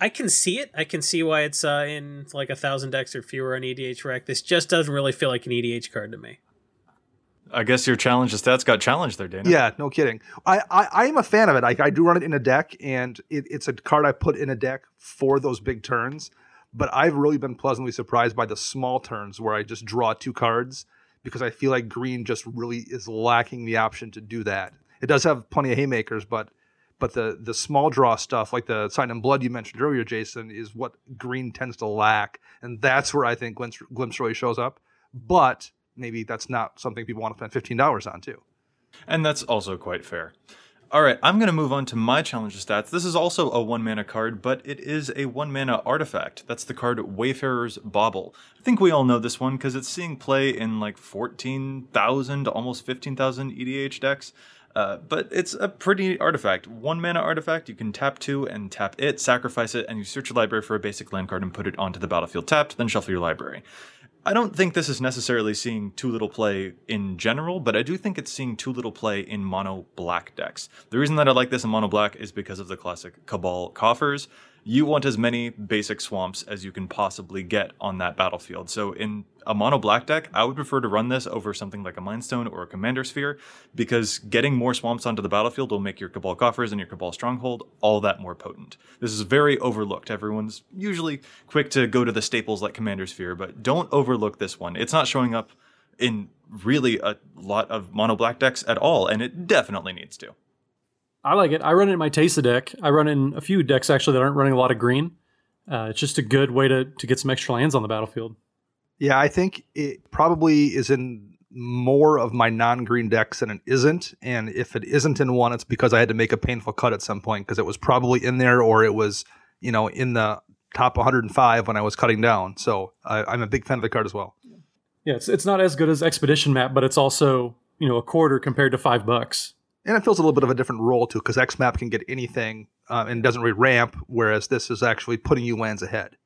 I can see it. I can see why it's uh, in like a thousand decks or fewer on EDH Rec. This just doesn't really feel like an EDH card to me. I guess your challenge to stats got challenged there, Dana. Yeah, no kidding. I, I, I am a fan of it. I, I do run it in a deck, and it, it's a card I put in a deck for those big turns. But I've really been pleasantly surprised by the small turns where I just draw two cards because I feel like green just really is lacking the option to do that. It does have plenty of haymakers, but but the the small draw stuff like the Sign in Blood you mentioned earlier, Jason, is what green tends to lack, and that's where I think Glimpse, Glimpse really shows up. But maybe that's not something people want to spend fifteen dollars on too. And that's also quite fair. All right, I'm going to move on to my challenge stats. This is also a one mana card, but it is a one mana artifact. That's the card Wayfarer's Bauble. I think we all know this one because it's seeing play in like 14,000, almost 15,000 EDH decks. Uh, but it's a pretty neat artifact. One mana artifact, you can tap two and tap it, sacrifice it, and you search your library for a basic land card and put it onto the battlefield tapped, then shuffle your library. I don't think this is necessarily seeing too little play in general, but I do think it's seeing too little play in mono black decks. The reason that I like this in mono black is because of the classic Cabal coffers. You want as many basic swamps as you can possibly get on that battlefield. So in a mono black deck, I would prefer to run this over something like a Mindstone or a Commander Sphere because getting more swamps onto the battlefield will make your Cabal coffers and your Cabal stronghold all that more potent. This is very overlooked. Everyone's usually quick to go to the staples like Commander Sphere, but don't overlook this one. It's not showing up in really a lot of mono black decks at all, and it definitely needs to. I like it. I run it in my Teysa deck. I run in a few decks actually that aren't running a lot of green. Uh, it's just a good way to to get some extra lands on the battlefield. Yeah, I think it probably is in more of my non-green decks than it isn't. And if it isn't in one, it's because I had to make a painful cut at some point because it was probably in there or it was, you know, in the top 105 when I was cutting down. So I, am a big fan of the card as well. Yeah, it's it's not as good as Expedition Map, but it's also you know a quarter compared to five bucks and it feels a little bit of a different role too because xmap can get anything uh, and doesn't really ramp whereas this is actually putting you lands ahead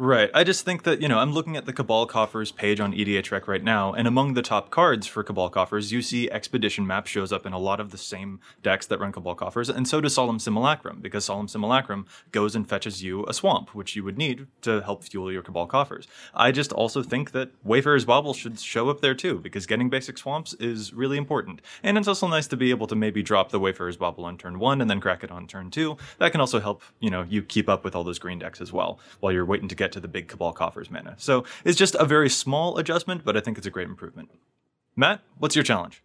Right. I just think that, you know, I'm looking at the Cabal Coffers page on EDH Rec right now, and among the top cards for Cabal Coffers, you see Expedition Map shows up in a lot of the same decks that run Cabal Coffers, and so does Solemn Simulacrum, because Solemn Simulacrum goes and fetches you a swamp, which you would need to help fuel your Cabal Coffers. I just also think that Wayfarer's Bauble should show up there too, because getting basic swamps is really important. And it's also nice to be able to maybe drop the Wayfarer's Bauble on turn one and then crack it on turn two. That can also help, you know, you keep up with all those green decks as well, while you're waiting to get get to the big Cabal Coffers mana. So it's just a very small adjustment, but I think it's a great improvement. Matt, what's your challenge?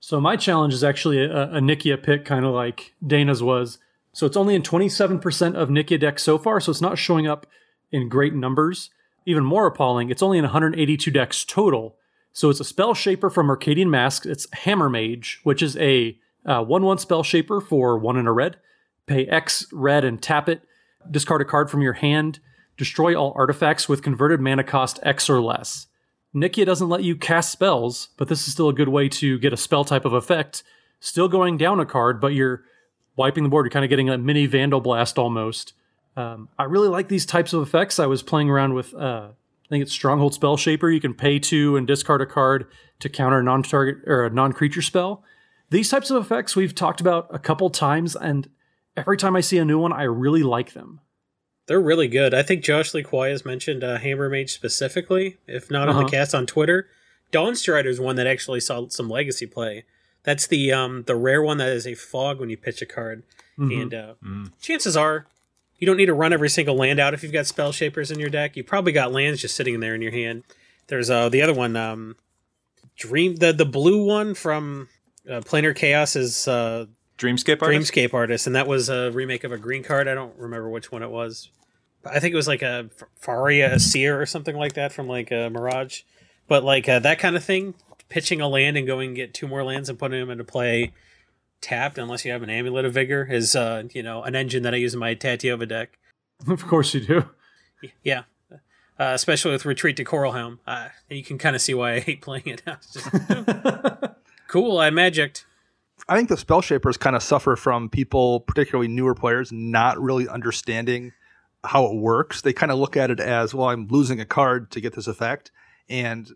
So my challenge is actually a, a Nikya pick, kind of like Dana's was. So it's only in 27% of Nikya decks so far, so it's not showing up in great numbers. Even more appalling, it's only in 182 decks total. So it's a spell shaper from Mercadian Masques. It's Hammer Mage, which is a uh, 1 1 spell shaper for 1 in a red. Pay X red and tap it. Discard a card from your hand destroy all artifacts with converted mana cost X or less. Nikya doesn't let you cast spells, but this is still a good way to get a spell type of effect. Still going down a card, but you're wiping the board. You're kind of getting a mini Vandal Blast almost. Um, I really like these types of effects. I was playing around with, uh, I think it's Stronghold Spell Shaper. You can pay two and discard a card to counter a non-target or a non-creature spell. These types of effects we've talked about a couple times, and every time I see a new one, I really like them. They're really good. I think Josh Lee Kwai has mentioned uh, Hammer Mage specifically, if not uh-huh. on the uh-huh. cast on Twitter. Dawnstrider is one that actually saw some legacy play. That's the um the rare one that is a fog when you pitch a card, mm-hmm. and uh, mm. chances are you don't need to run every single land out if you've got spell shapers in your deck. You probably got lands just sitting there in your hand. There's uh the other one, um, Dream the the blue one from uh, Planar Chaos is uh Dreamscape artist. Dreamscape artist, and that was a remake of a green card. I don't remember which one it was. But I think it was like a Faria Seer or something like that from like a Mirage. But like uh, that kind of thing, pitching a land and going and get two more lands and putting them into play tapped, unless you have an Amulet of Vigor, is uh, you know an engine that I use in my Tatyova deck. Of course you do. Yeah, uh, especially with Retreat to Coralhelm. Uh, you can kind of see why I hate playing it. It's just, cool, I magicked. I think the spell shapers kind of suffer from people, particularly newer players, not really understanding how it works. They kind of look at it as, well, I'm losing a card to get this effect. And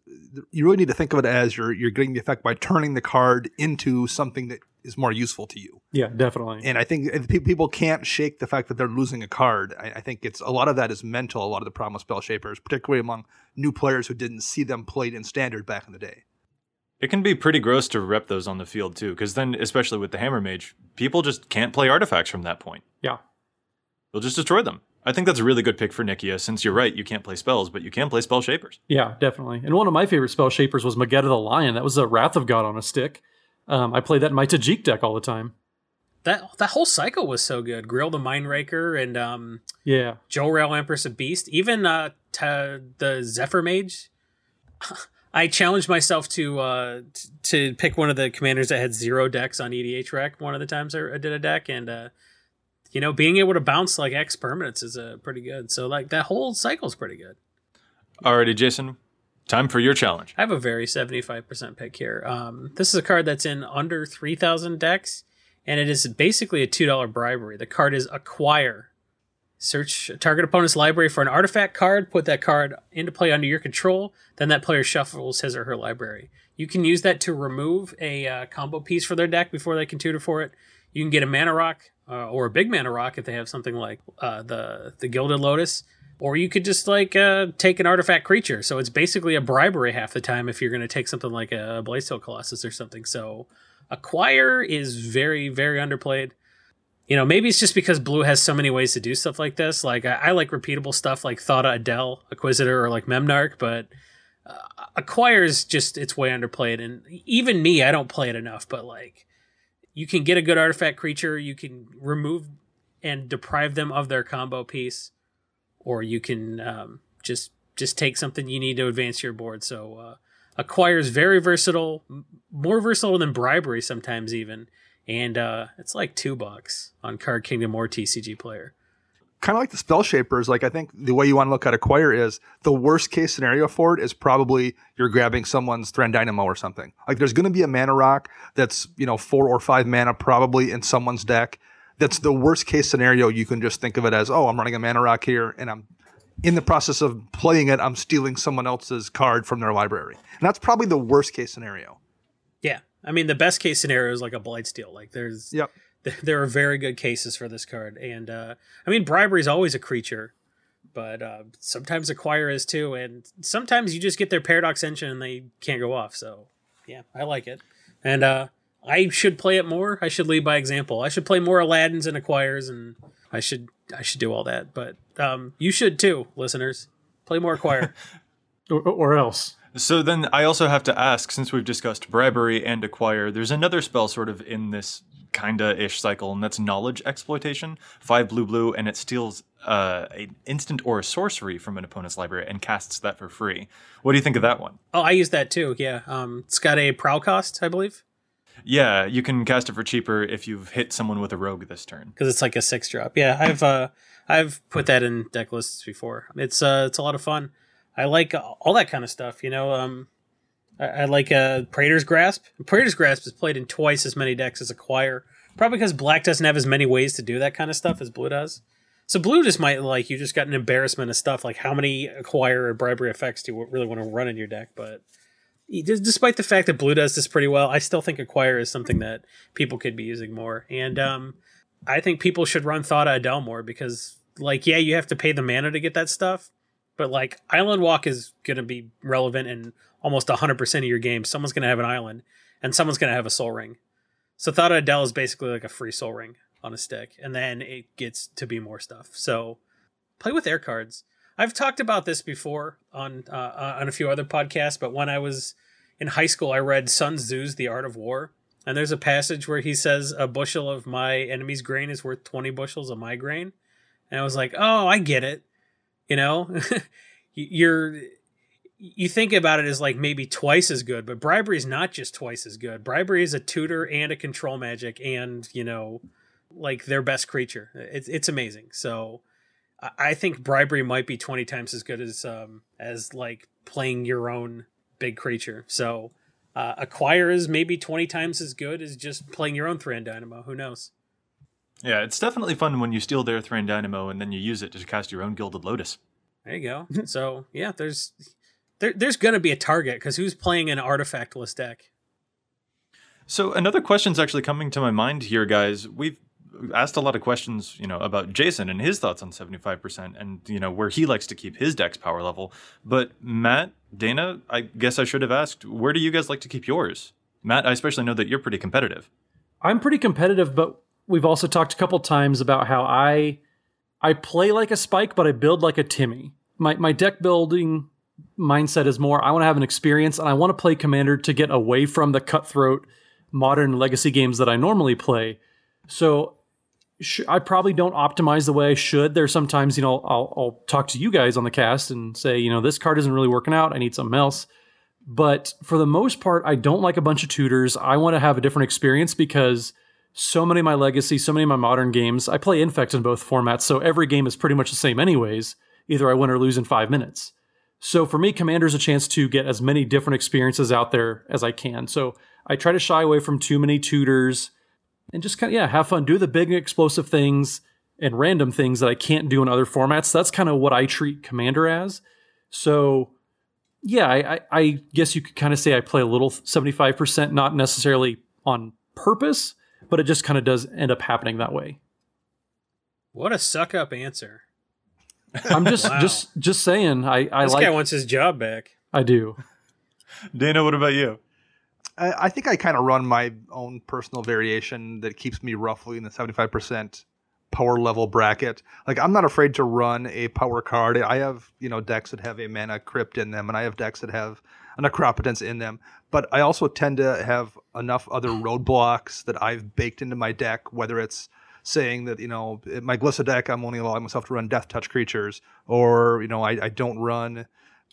you really need to think of it as you're you're getting the effect by turning the card into something that is more useful to you. Yeah, definitely. And I think if people can't shake the fact that they're losing a card. I, I think it's a lot of that is mental. A lot of the problem with spell shapers, particularly among new players who didn't see them played in standard back in the day. It can be pretty gross to rep those on the field too, because then, especially with the Hammer Mage, people just can't play artifacts from that point. yeah. They'll just destroy them. I think that's a really good pick for Nikya, since you're right, you can't play spells, but you can play spell shapers. Yeah, definitely. And one of my favorite spell shapers was Mageta the Lion. That was a Wrath of God on a stick. Um, I played that in my Tajik deck all the time. That that whole cycle was so good. Greel the Mindraker and um, Yeah. Jolrael Empress of Beast, even uh, t- the Zephyr Mage. I challenged myself to uh, t- to pick one of the commanders that had zero decks on EDH Rec. One of the times I I did a deck, and uh, you know, being able to bounce like X permanents is uh, pretty good. So like that whole cycle is pretty good. Alrighty, Jason, time for your challenge. I have a very 75% pick here. Um, this is a card that's in under 3,000 decks, and it is basically a $2 bribery. The card is Acquire. Search target opponent's library for an artifact card, put that card into play under your control, then that player shuffles his or her library. You can use that to remove a uh, combo piece for their deck before they can tutor for it. You can get a mana rock uh, or a big mana rock if they have something like uh, the the Gilded Lotus, or you could just like uh, take an artifact creature. So it's basically a bribery half the time if you're going to take something like a Blightsteel Colossus or something. So acquire is very very underplayed. You know, maybe it's just because Blue has so many ways to do stuff like this. Like I, I like repeatable stuff like Thada Adel, Acquisitor, or like Memnarch, but uh, acquire is just it's way underplayed. And even me, I don't play it enough. But like, you can get a good artifact creature, you can remove and deprive them of their combo piece, or you can um, just just take something you need to advance your board. So uh, acquire is very versatile, more versatile than bribery sometimes even, and uh, it's like two bucks on Card Kingdom or TCG Player. kind of like the spell shapers like i think the way you want to look at acquire is the worst case scenario for it is probably you're grabbing someone's Thran Dynamo or something. Like there's going to be a mana rock that's you know four or five mana probably in someone's deck. That's the worst case scenario. You can just think of it as oh i'm running a mana rock here and i'm in the process of playing it i'm stealing someone else's card from their library. And that's probably the worst case scenario I mean the best case scenario is like a Blightsteel. Like there's yep th- there are very good cases for this card, and uh, I mean bribery is always a creature, but uh, sometimes acquire is too, and sometimes you just get their paradox engine and they can't go off. So yeah, I like it, and uh, I should play it more. I should lead by example. I should play more Aladdins and acquires, and I should I should do all that. But um, you should too, listeners. Play more acquire. Or, or else. So then I also have to ask, since we've discussed bribery and acquire, there's another spell sort of in this kinda ish cycle, and that's knowledge exploitation. Five blue blue, and it steals uh, an instant or a sorcery from an opponent's library and casts that for free. What do you think of that one? oh, I use that too. Yeah, um, it's got a prowl cost, I believe. Yeah, you can cast it for cheaper if you've hit someone with a rogue this turn. because it's like a six drop. Yeah, I've uh, I've put that in deck lists before. It's uh, it's a lot of fun. I like all that kind of stuff. You know, um, I, I like uh, Praetor's Grasp. Praetor's Grasp is played in twice as many decks as Acquire, probably because Black doesn't have as many ways to do that kind of stuff as Blue does. So Blue just might like you just got an embarrassment of stuff like how many Acquire or Bribery effects do you really want to run in your deck, but. Despite the fact that Blue does this pretty well, I still think Acquire is something that people could be using more. And um, I think people should run Thada Adel more because, like, yeah, you have to pay the mana to get that stuff, but like, Island Walk is going to be relevant in almost 100% of your games. Someone's going to have an island, and someone's going to have a Sol Ring. So Thada Adel is basically like a free Sol Ring on a stick, and then it gets to be more stuff. So play with air cards. I've talked about this before on uh, on a few other podcasts, but when I was in high school, I read Sun Tzu's The Art of War, and there's a passage where he says a bushel of my enemy's grain is worth 20 bushels of my grain. And I was like, "Oh, I get it." You know, you're you think about it as like maybe twice as good, but bribery is not just twice as good. Bribery is a tutor and a control magic and, you know, like their best creature. It's it's amazing. So I- think bribery might be 20 times as good as um as like playing your own big creature. So uh, acquire is maybe 20 times as good as just playing your own Thran Dynamo. Who knows? Yeah, it's definitely fun when you steal their Thran Dynamo and then you use it to cast your own Gilded Lotus. There you go. so yeah, there's there, there's gonna be a target because who's playing an artifactless deck? So another question's actually coming to my mind here, guys. We've asked a lot of questions, you know, about Jason and his thoughts on 75% and, you know, where he likes to keep his deck's power level. But Matt, Dana, I guess I should have asked, where do you guys like to keep yours? Matt, I especially know that you're pretty competitive. I'm pretty competitive, but we've also talked a couple times about how I I play like a spike, but I build like a Timmy. My my deck building mindset is more I want to have an experience and I want to play commander to get away from the cutthroat modern legacy games that I normally play. So sh- I probably don't optimize the way I should. There's sometimes, you know, I'll, I'll talk to you guys on the cast and say, you know, this card isn't really working out. I need something else. But for the most part, I don't like a bunch of tutors. I want to have a different experience because so many of my legacy, so many of my modern games, I play Infect in both formats. So every game is pretty much the same, anyways. Either I win or lose in five minutes. So for me, Commander's a chance to get as many different experiences out there as I can. So I try to shy away from too many tutors and just kind of, yeah, have fun. Do the big explosive things and random things that I can't do in other formats. That's kind of what I treat Commander as. So yeah, I, I, I guess you could kind of say I play a little 75%, not necessarily on purpose, but it just kind of does end up happening that way. What a suck up answer. I'm just Wow. just just saying I I this like guy wants his job back. I do. Dana, what about you? I, I think I kind of run my own personal variation that keeps me roughly in the 75% power level bracket. Like I'm not afraid to run a power card. I have, you know, decks that have a mana crypt in them and I have decks that have a necropotence in them, but I also tend to have enough other roadblocks that I've baked into my deck whether it's saying that, you know, my Glissa deck I'm only allowing myself to run death touch creatures or, you know, I, I don't run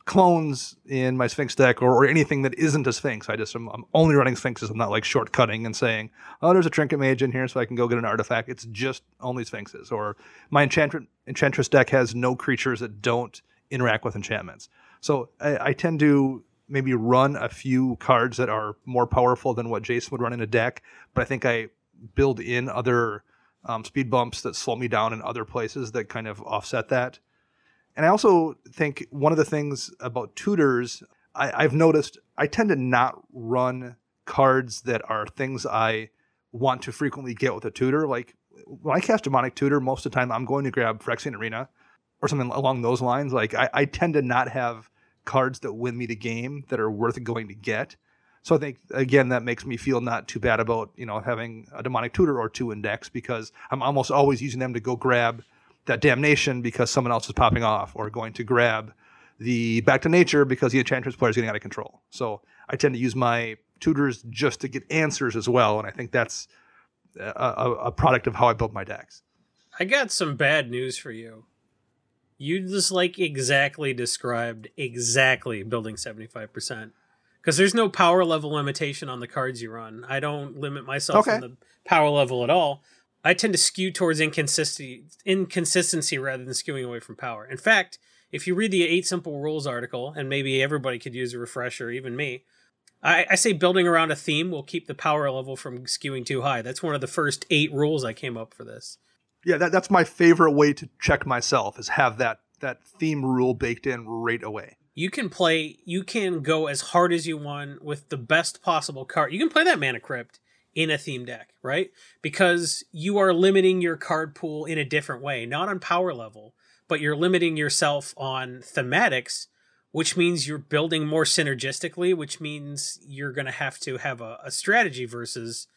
clones in my Sphinx deck or, or anything that isn't a Sphinx. I just am I'm only running Sphinxes. I'm not like shortcutting and saying, oh, there's a Trinket Mage in here so I can go get an artifact. It's just only Sphinxes. Or my Enchantress, Enchantress deck has no creatures that don't interact with enchantments. So I, I tend to maybe run a few cards that are more powerful than what Jason would run in a deck, but I think I build in other um, speed bumps that slow me down in other places that kind of offset that. And I also think one of the things about tutors, I, I've noticed I tend to not run cards that are things I want to frequently get with a tutor. Like when I cast Demonic Tutor, most of the time I'm going to grab Phyrexian Arena or something along those lines. Like I, I tend to not have cards that win me the game that are worth going to get. So I think again that makes me feel not too bad about you know having a demonic tutor or two in decks because I'm almost always using them to go grab that damnation because someone else is popping off, or going to grab the back to nature because the enchantress player is getting out of control. So I tend to use my tutors just to get answers as well, and I think that's a, a, product of how I build my decks. I got some bad news for you. You just like exactly described exactly building 75%. Because there's no power level limitation on the cards you run. I don't limit myself Okay. on the power level at all. I tend to skew towards inconsistency, inconsistency rather than skewing away from power. In fact, if you read the Eight Simple Rules article, and maybe everybody could use a refresher, even me, I, I say building around a theme will keep the power level from skewing too high. That's one of the first eight rules I came up for this. Yeah, that, that's my favorite way to check myself is have that that theme rule baked in right away. you can play you can go as hard as you want with the best possible card. You can play that mana crypt in a theme deck right? Because you are limiting your card pool in a different way not on power level but you're limiting yourself on thematics which means you're building more synergistically which means you're going to have to have a, a strategy versus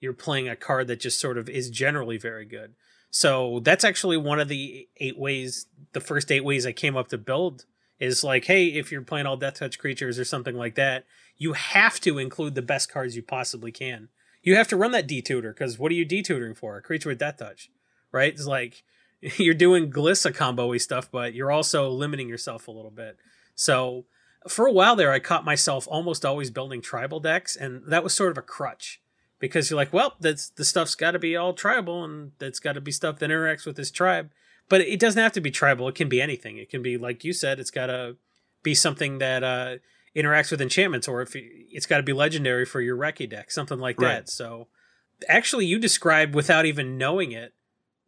you're playing a card that just sort of is generally very good so that's actually one of the eight ways the first eight ways i came up to build is like, hey, if you're playing all death touch creatures or something like that, you have to include the best cards you possibly can. You have to run that detutor because what are you detutoring for? A creature with death touch, right? It's like you're doing Glissa combo stuff, but you're also limiting yourself a little bit. So for a while there, I caught myself almost always building tribal decks, and that was sort of a crutch because you're like, well, that's the stuff's got to be all tribal, and that's got to be stuff that interacts with this tribe. but it doesn't have to be tribal. It can be anything. It can be like you said. It's got to be something that uh, interacts with enchantments, or if it's got to be legendary for your Reki deck, something like Right. that. So, actually, you described without even knowing it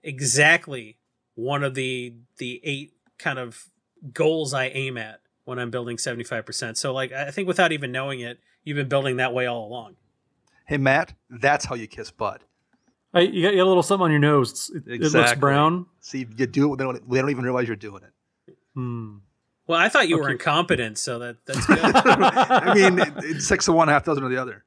exactly one of the the eight kind of goals I aim at when I'm building seventy five percent. So, like, I think without even knowing it, you've been building that way all along. Hey Matt, that's how you kiss butt. I, you, got, you got a little something on your nose. It's- It, it looks brown. See, you do it when they don't, they don't even realize you're doing it. Hmm. Well, I thought you were incompetent, so that that's good. I mean, it, it's six of one, half dozen of the other.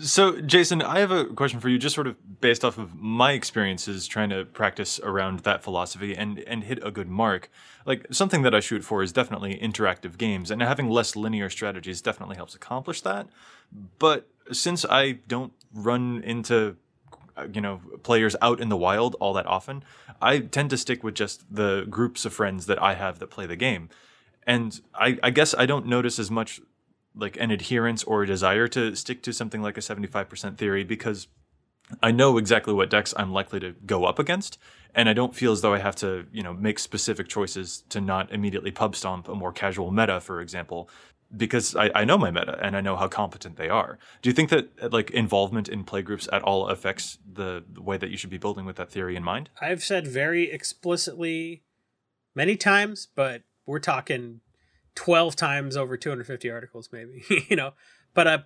So, Jason, I have a question for you, just sort of based off of my experiences trying to practice around that philosophy and and hit a good mark. Like something that I shoot for is definitely interactive games, and having less linear strategies definitely helps accomplish that. But since I don't run into uh, you know players out in the wild all that often, I tend to stick with just the groups of friends that I have that play the game, and I, I guess I don't notice as much like an adherence or a desire to stick to something like a 75% theory because I know exactly what decks I'm likely to go up against and I don't feel as though I have to, you know, make specific choices to not immediately pub stomp a more casual meta, for example, because I, I know my meta and I know how competent they are. Do you think that like involvement in playgroups at all affects the, the way that you should be building with that theory in mind? I've said very explicitly many times, but we're talking 12 times over 250 articles, maybe, you know. But uh,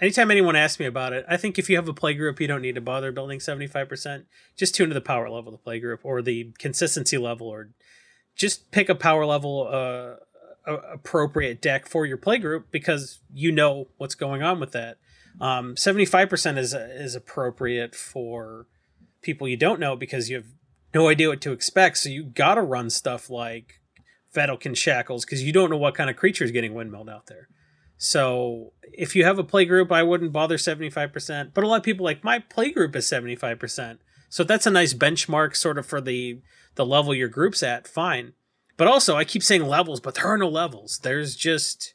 anytime anyone asks me about it, I think if you have a play group, you don't need to bother building 75%. Just tune to the power level of the play group or the consistency level, or just pick a power level uh, appropriate deck for your play group because you know what's going on with that. Um, 75% is, is appropriate for people you don't know because you have no idea what to expect. So you got to run stuff like Vedalken Shackles because you don't know what kind of creature is getting windmilled out there. So if you have a play group, I wouldn't bother 75%. But a lot of people like my play group is 75%. So that's a nice benchmark sort of for the the level your group's at, fine. But also I keep saying levels, but there are no levels. There's just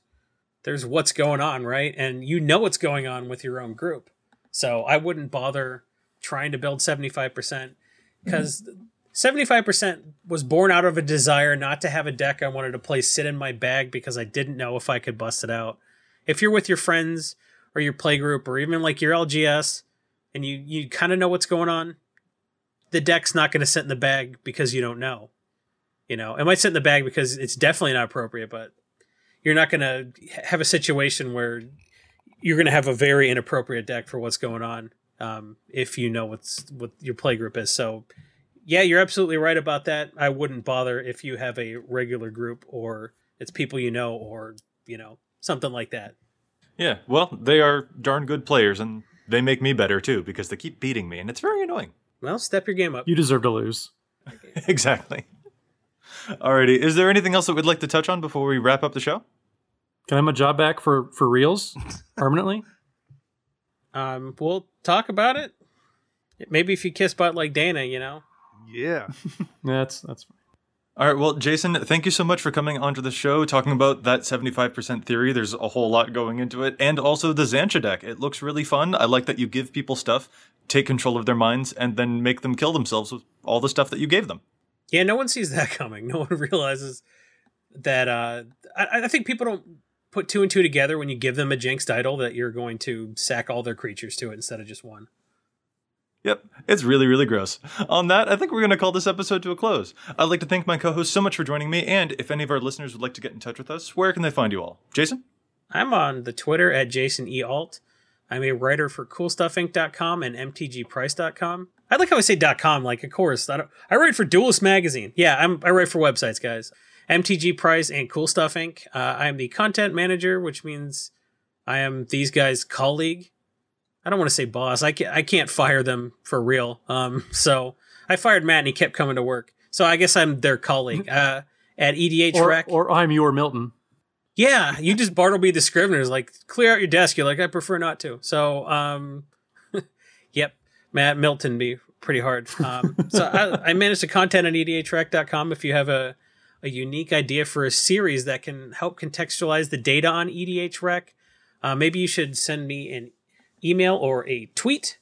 there's what's going on, right? And you know what's going on with your own group. So I wouldn't bother trying to build 75% because 75% was born out of a desire not to have a deck I wanted to play sit in my bag because I didn't know if I could bust it out. If you're with your friends or your play group or even like your LGS and you you kind of know what's going on, the deck's not going to sit in the bag because you don't know. You know, it might sit in the bag because it's definitely not appropriate, but you're not going to have a situation where you're going to have a very inappropriate deck for what's going on um, if you know what's what your play group is. So, yeah, you're absolutely right about that. I wouldn't bother if you have a regular group or it's people you know or you know something like that. Yeah, well, they are darn good players and they make me better too because they keep beating me and it's very annoying. Well, step your game up. You deserve to lose. exactly. Alrighty, is there anything else that we'd like to touch on before we wrap up the show? Can I have my job back for for reals permanently? Um, we'll talk about it. Maybe if you kiss butt like Dana, you know. Yeah. That's that's fine. All right, well, Jason, thank you so much for coming onto the show, talking about that 75% theory. There's a whole lot going into it. And also the Xantcha deck. It looks really fun. I like that you give people stuff, take control of their minds, and then make them kill themselves with all the stuff that you gave them. Yeah, no one sees that coming. No one realizes that. Uh, I, I think people don't put two and two together when you give them a jinxed idol that you're going to sack all their creatures to it instead of just one. Yep, it's really, really gross. On that, I think we're going to call this episode to a close. I'd like to thank my co host so much for joining me, and if any of our listeners would like to get in touch with us, where can they find you all? Jason? I'm on the Twitter at Jason E. Alt. I'm a writer for CoolStuffInc.com and MTGPrice.com. I like how I say .com, like of course. I, I write for Duelist Magazine. Yeah, I'm, I write for websites, guys. MTG Price and Cool Stuff Inc. Uh, I am the content manager, which means I am these guys' colleague. I don't want to say boss. I can't, I can't fire them for real. Um, so I fired Matt and he kept coming to work. So I guess I'm their colleague. Uh, at EDH Or, Rec. or I'm your Milton. Yeah, you just Bartleby the Scrivener's like clear out your desk. You're like, I prefer not to. So, um, yep, Matt Milton be pretty hard. Um, so I, I manage the content on E edhrec.com. If you have a a unique idea for a series that can help contextualize the data on EDH Rec, uh, maybe you should send me an email or a tweet,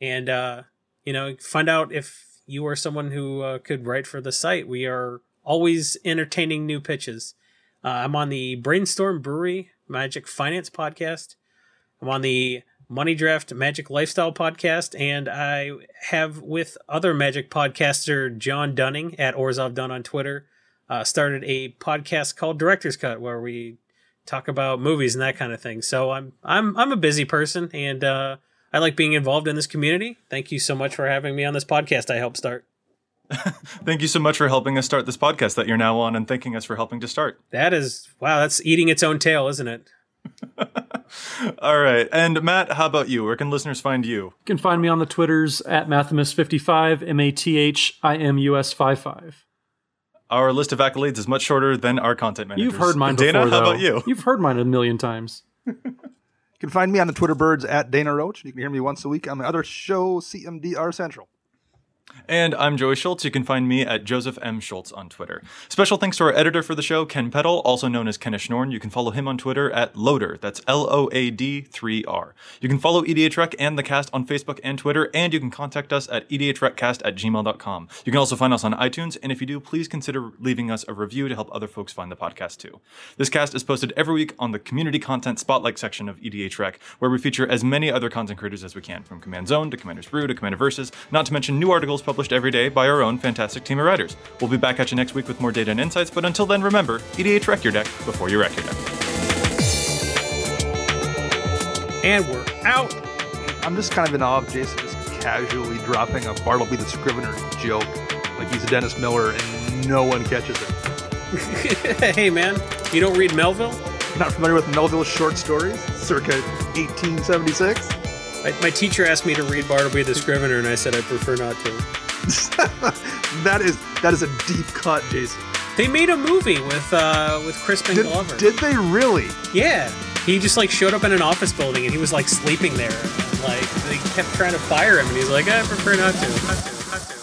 and uh, you know, find out if you are someone who uh, could write for the site. We are always entertaining new pitches. Uh, I'm on the Brainstorm Brewery Magic Finance podcast. I'm on the Money Draft Magic Lifestyle podcast, and I have with other Magic podcaster John Dunning at Orzhov Dunn on Twitter uh, started a podcast called Director's Cut where we talk about movies and that kind of thing. So I'm I'm I'm a busy person, and uh, I like being involved in this community. Thank you so much for having me on this podcast. I helped start. Thank you so much for helping us start this podcast that you're now on, and thanking us for helping to start. That is wow. That's eating its own tail, isn't it? All right. And Matt, how about you? Where can listeners find you? You can find me on the Twitters at Mathimus55, M A T H I M U S 55. Our list of accolades is much shorter than our content managers. You've heard mine Dana, before, how though. about you? You've heard mine a million times. You can find me on the Twitter birds at Dana Roach. You can hear me once a week on my other show, CMDR Central. And I'm Joey Schultz. You can find me at Joseph M. Schultz on Twitter. Special thanks to our editor for the show, Ken Peddle, also known as Kenish Norn. You can follow him on Twitter at Loader. That's L O A D 3 R. You can follow EDH Rec and the cast on Facebook and Twitter, and you can contact us at E edhrecast at gmail.com. You can also find us on iTunes, and if you do, please consider leaving us a review to help other folks find the podcast too. This cast is posted every week on the community content spotlight section of EDH Rec, where we feature as many other content creators as we can, from Command Zone to Commander's Brew to Commander Versus, not to mention new articles published every day by our own fantastic team of writers. We'll be back at you next week with more data and insights, but until then, remember, EDH Rec your deck before you wreck your deck. And we're out. I'm just kind of in awe of Jason just casually dropping a Bartleby the Scrivener joke like he's a Dennis Miller and no one catches it. hey man, you don't read Melville? Not familiar with Melville's short stories, circa 1876? My, my teacher asked me to read Bartleby the Scrivener, and I said I prefer not to. that is that is a deep cut, Jason. They made a movie with uh, with Crispin Did, Glover. did they really? yeah, he just like showed up in an office building, and he was like sleeping there. And, like they kept trying to fire him, and he's like, I prefer not to. Not to.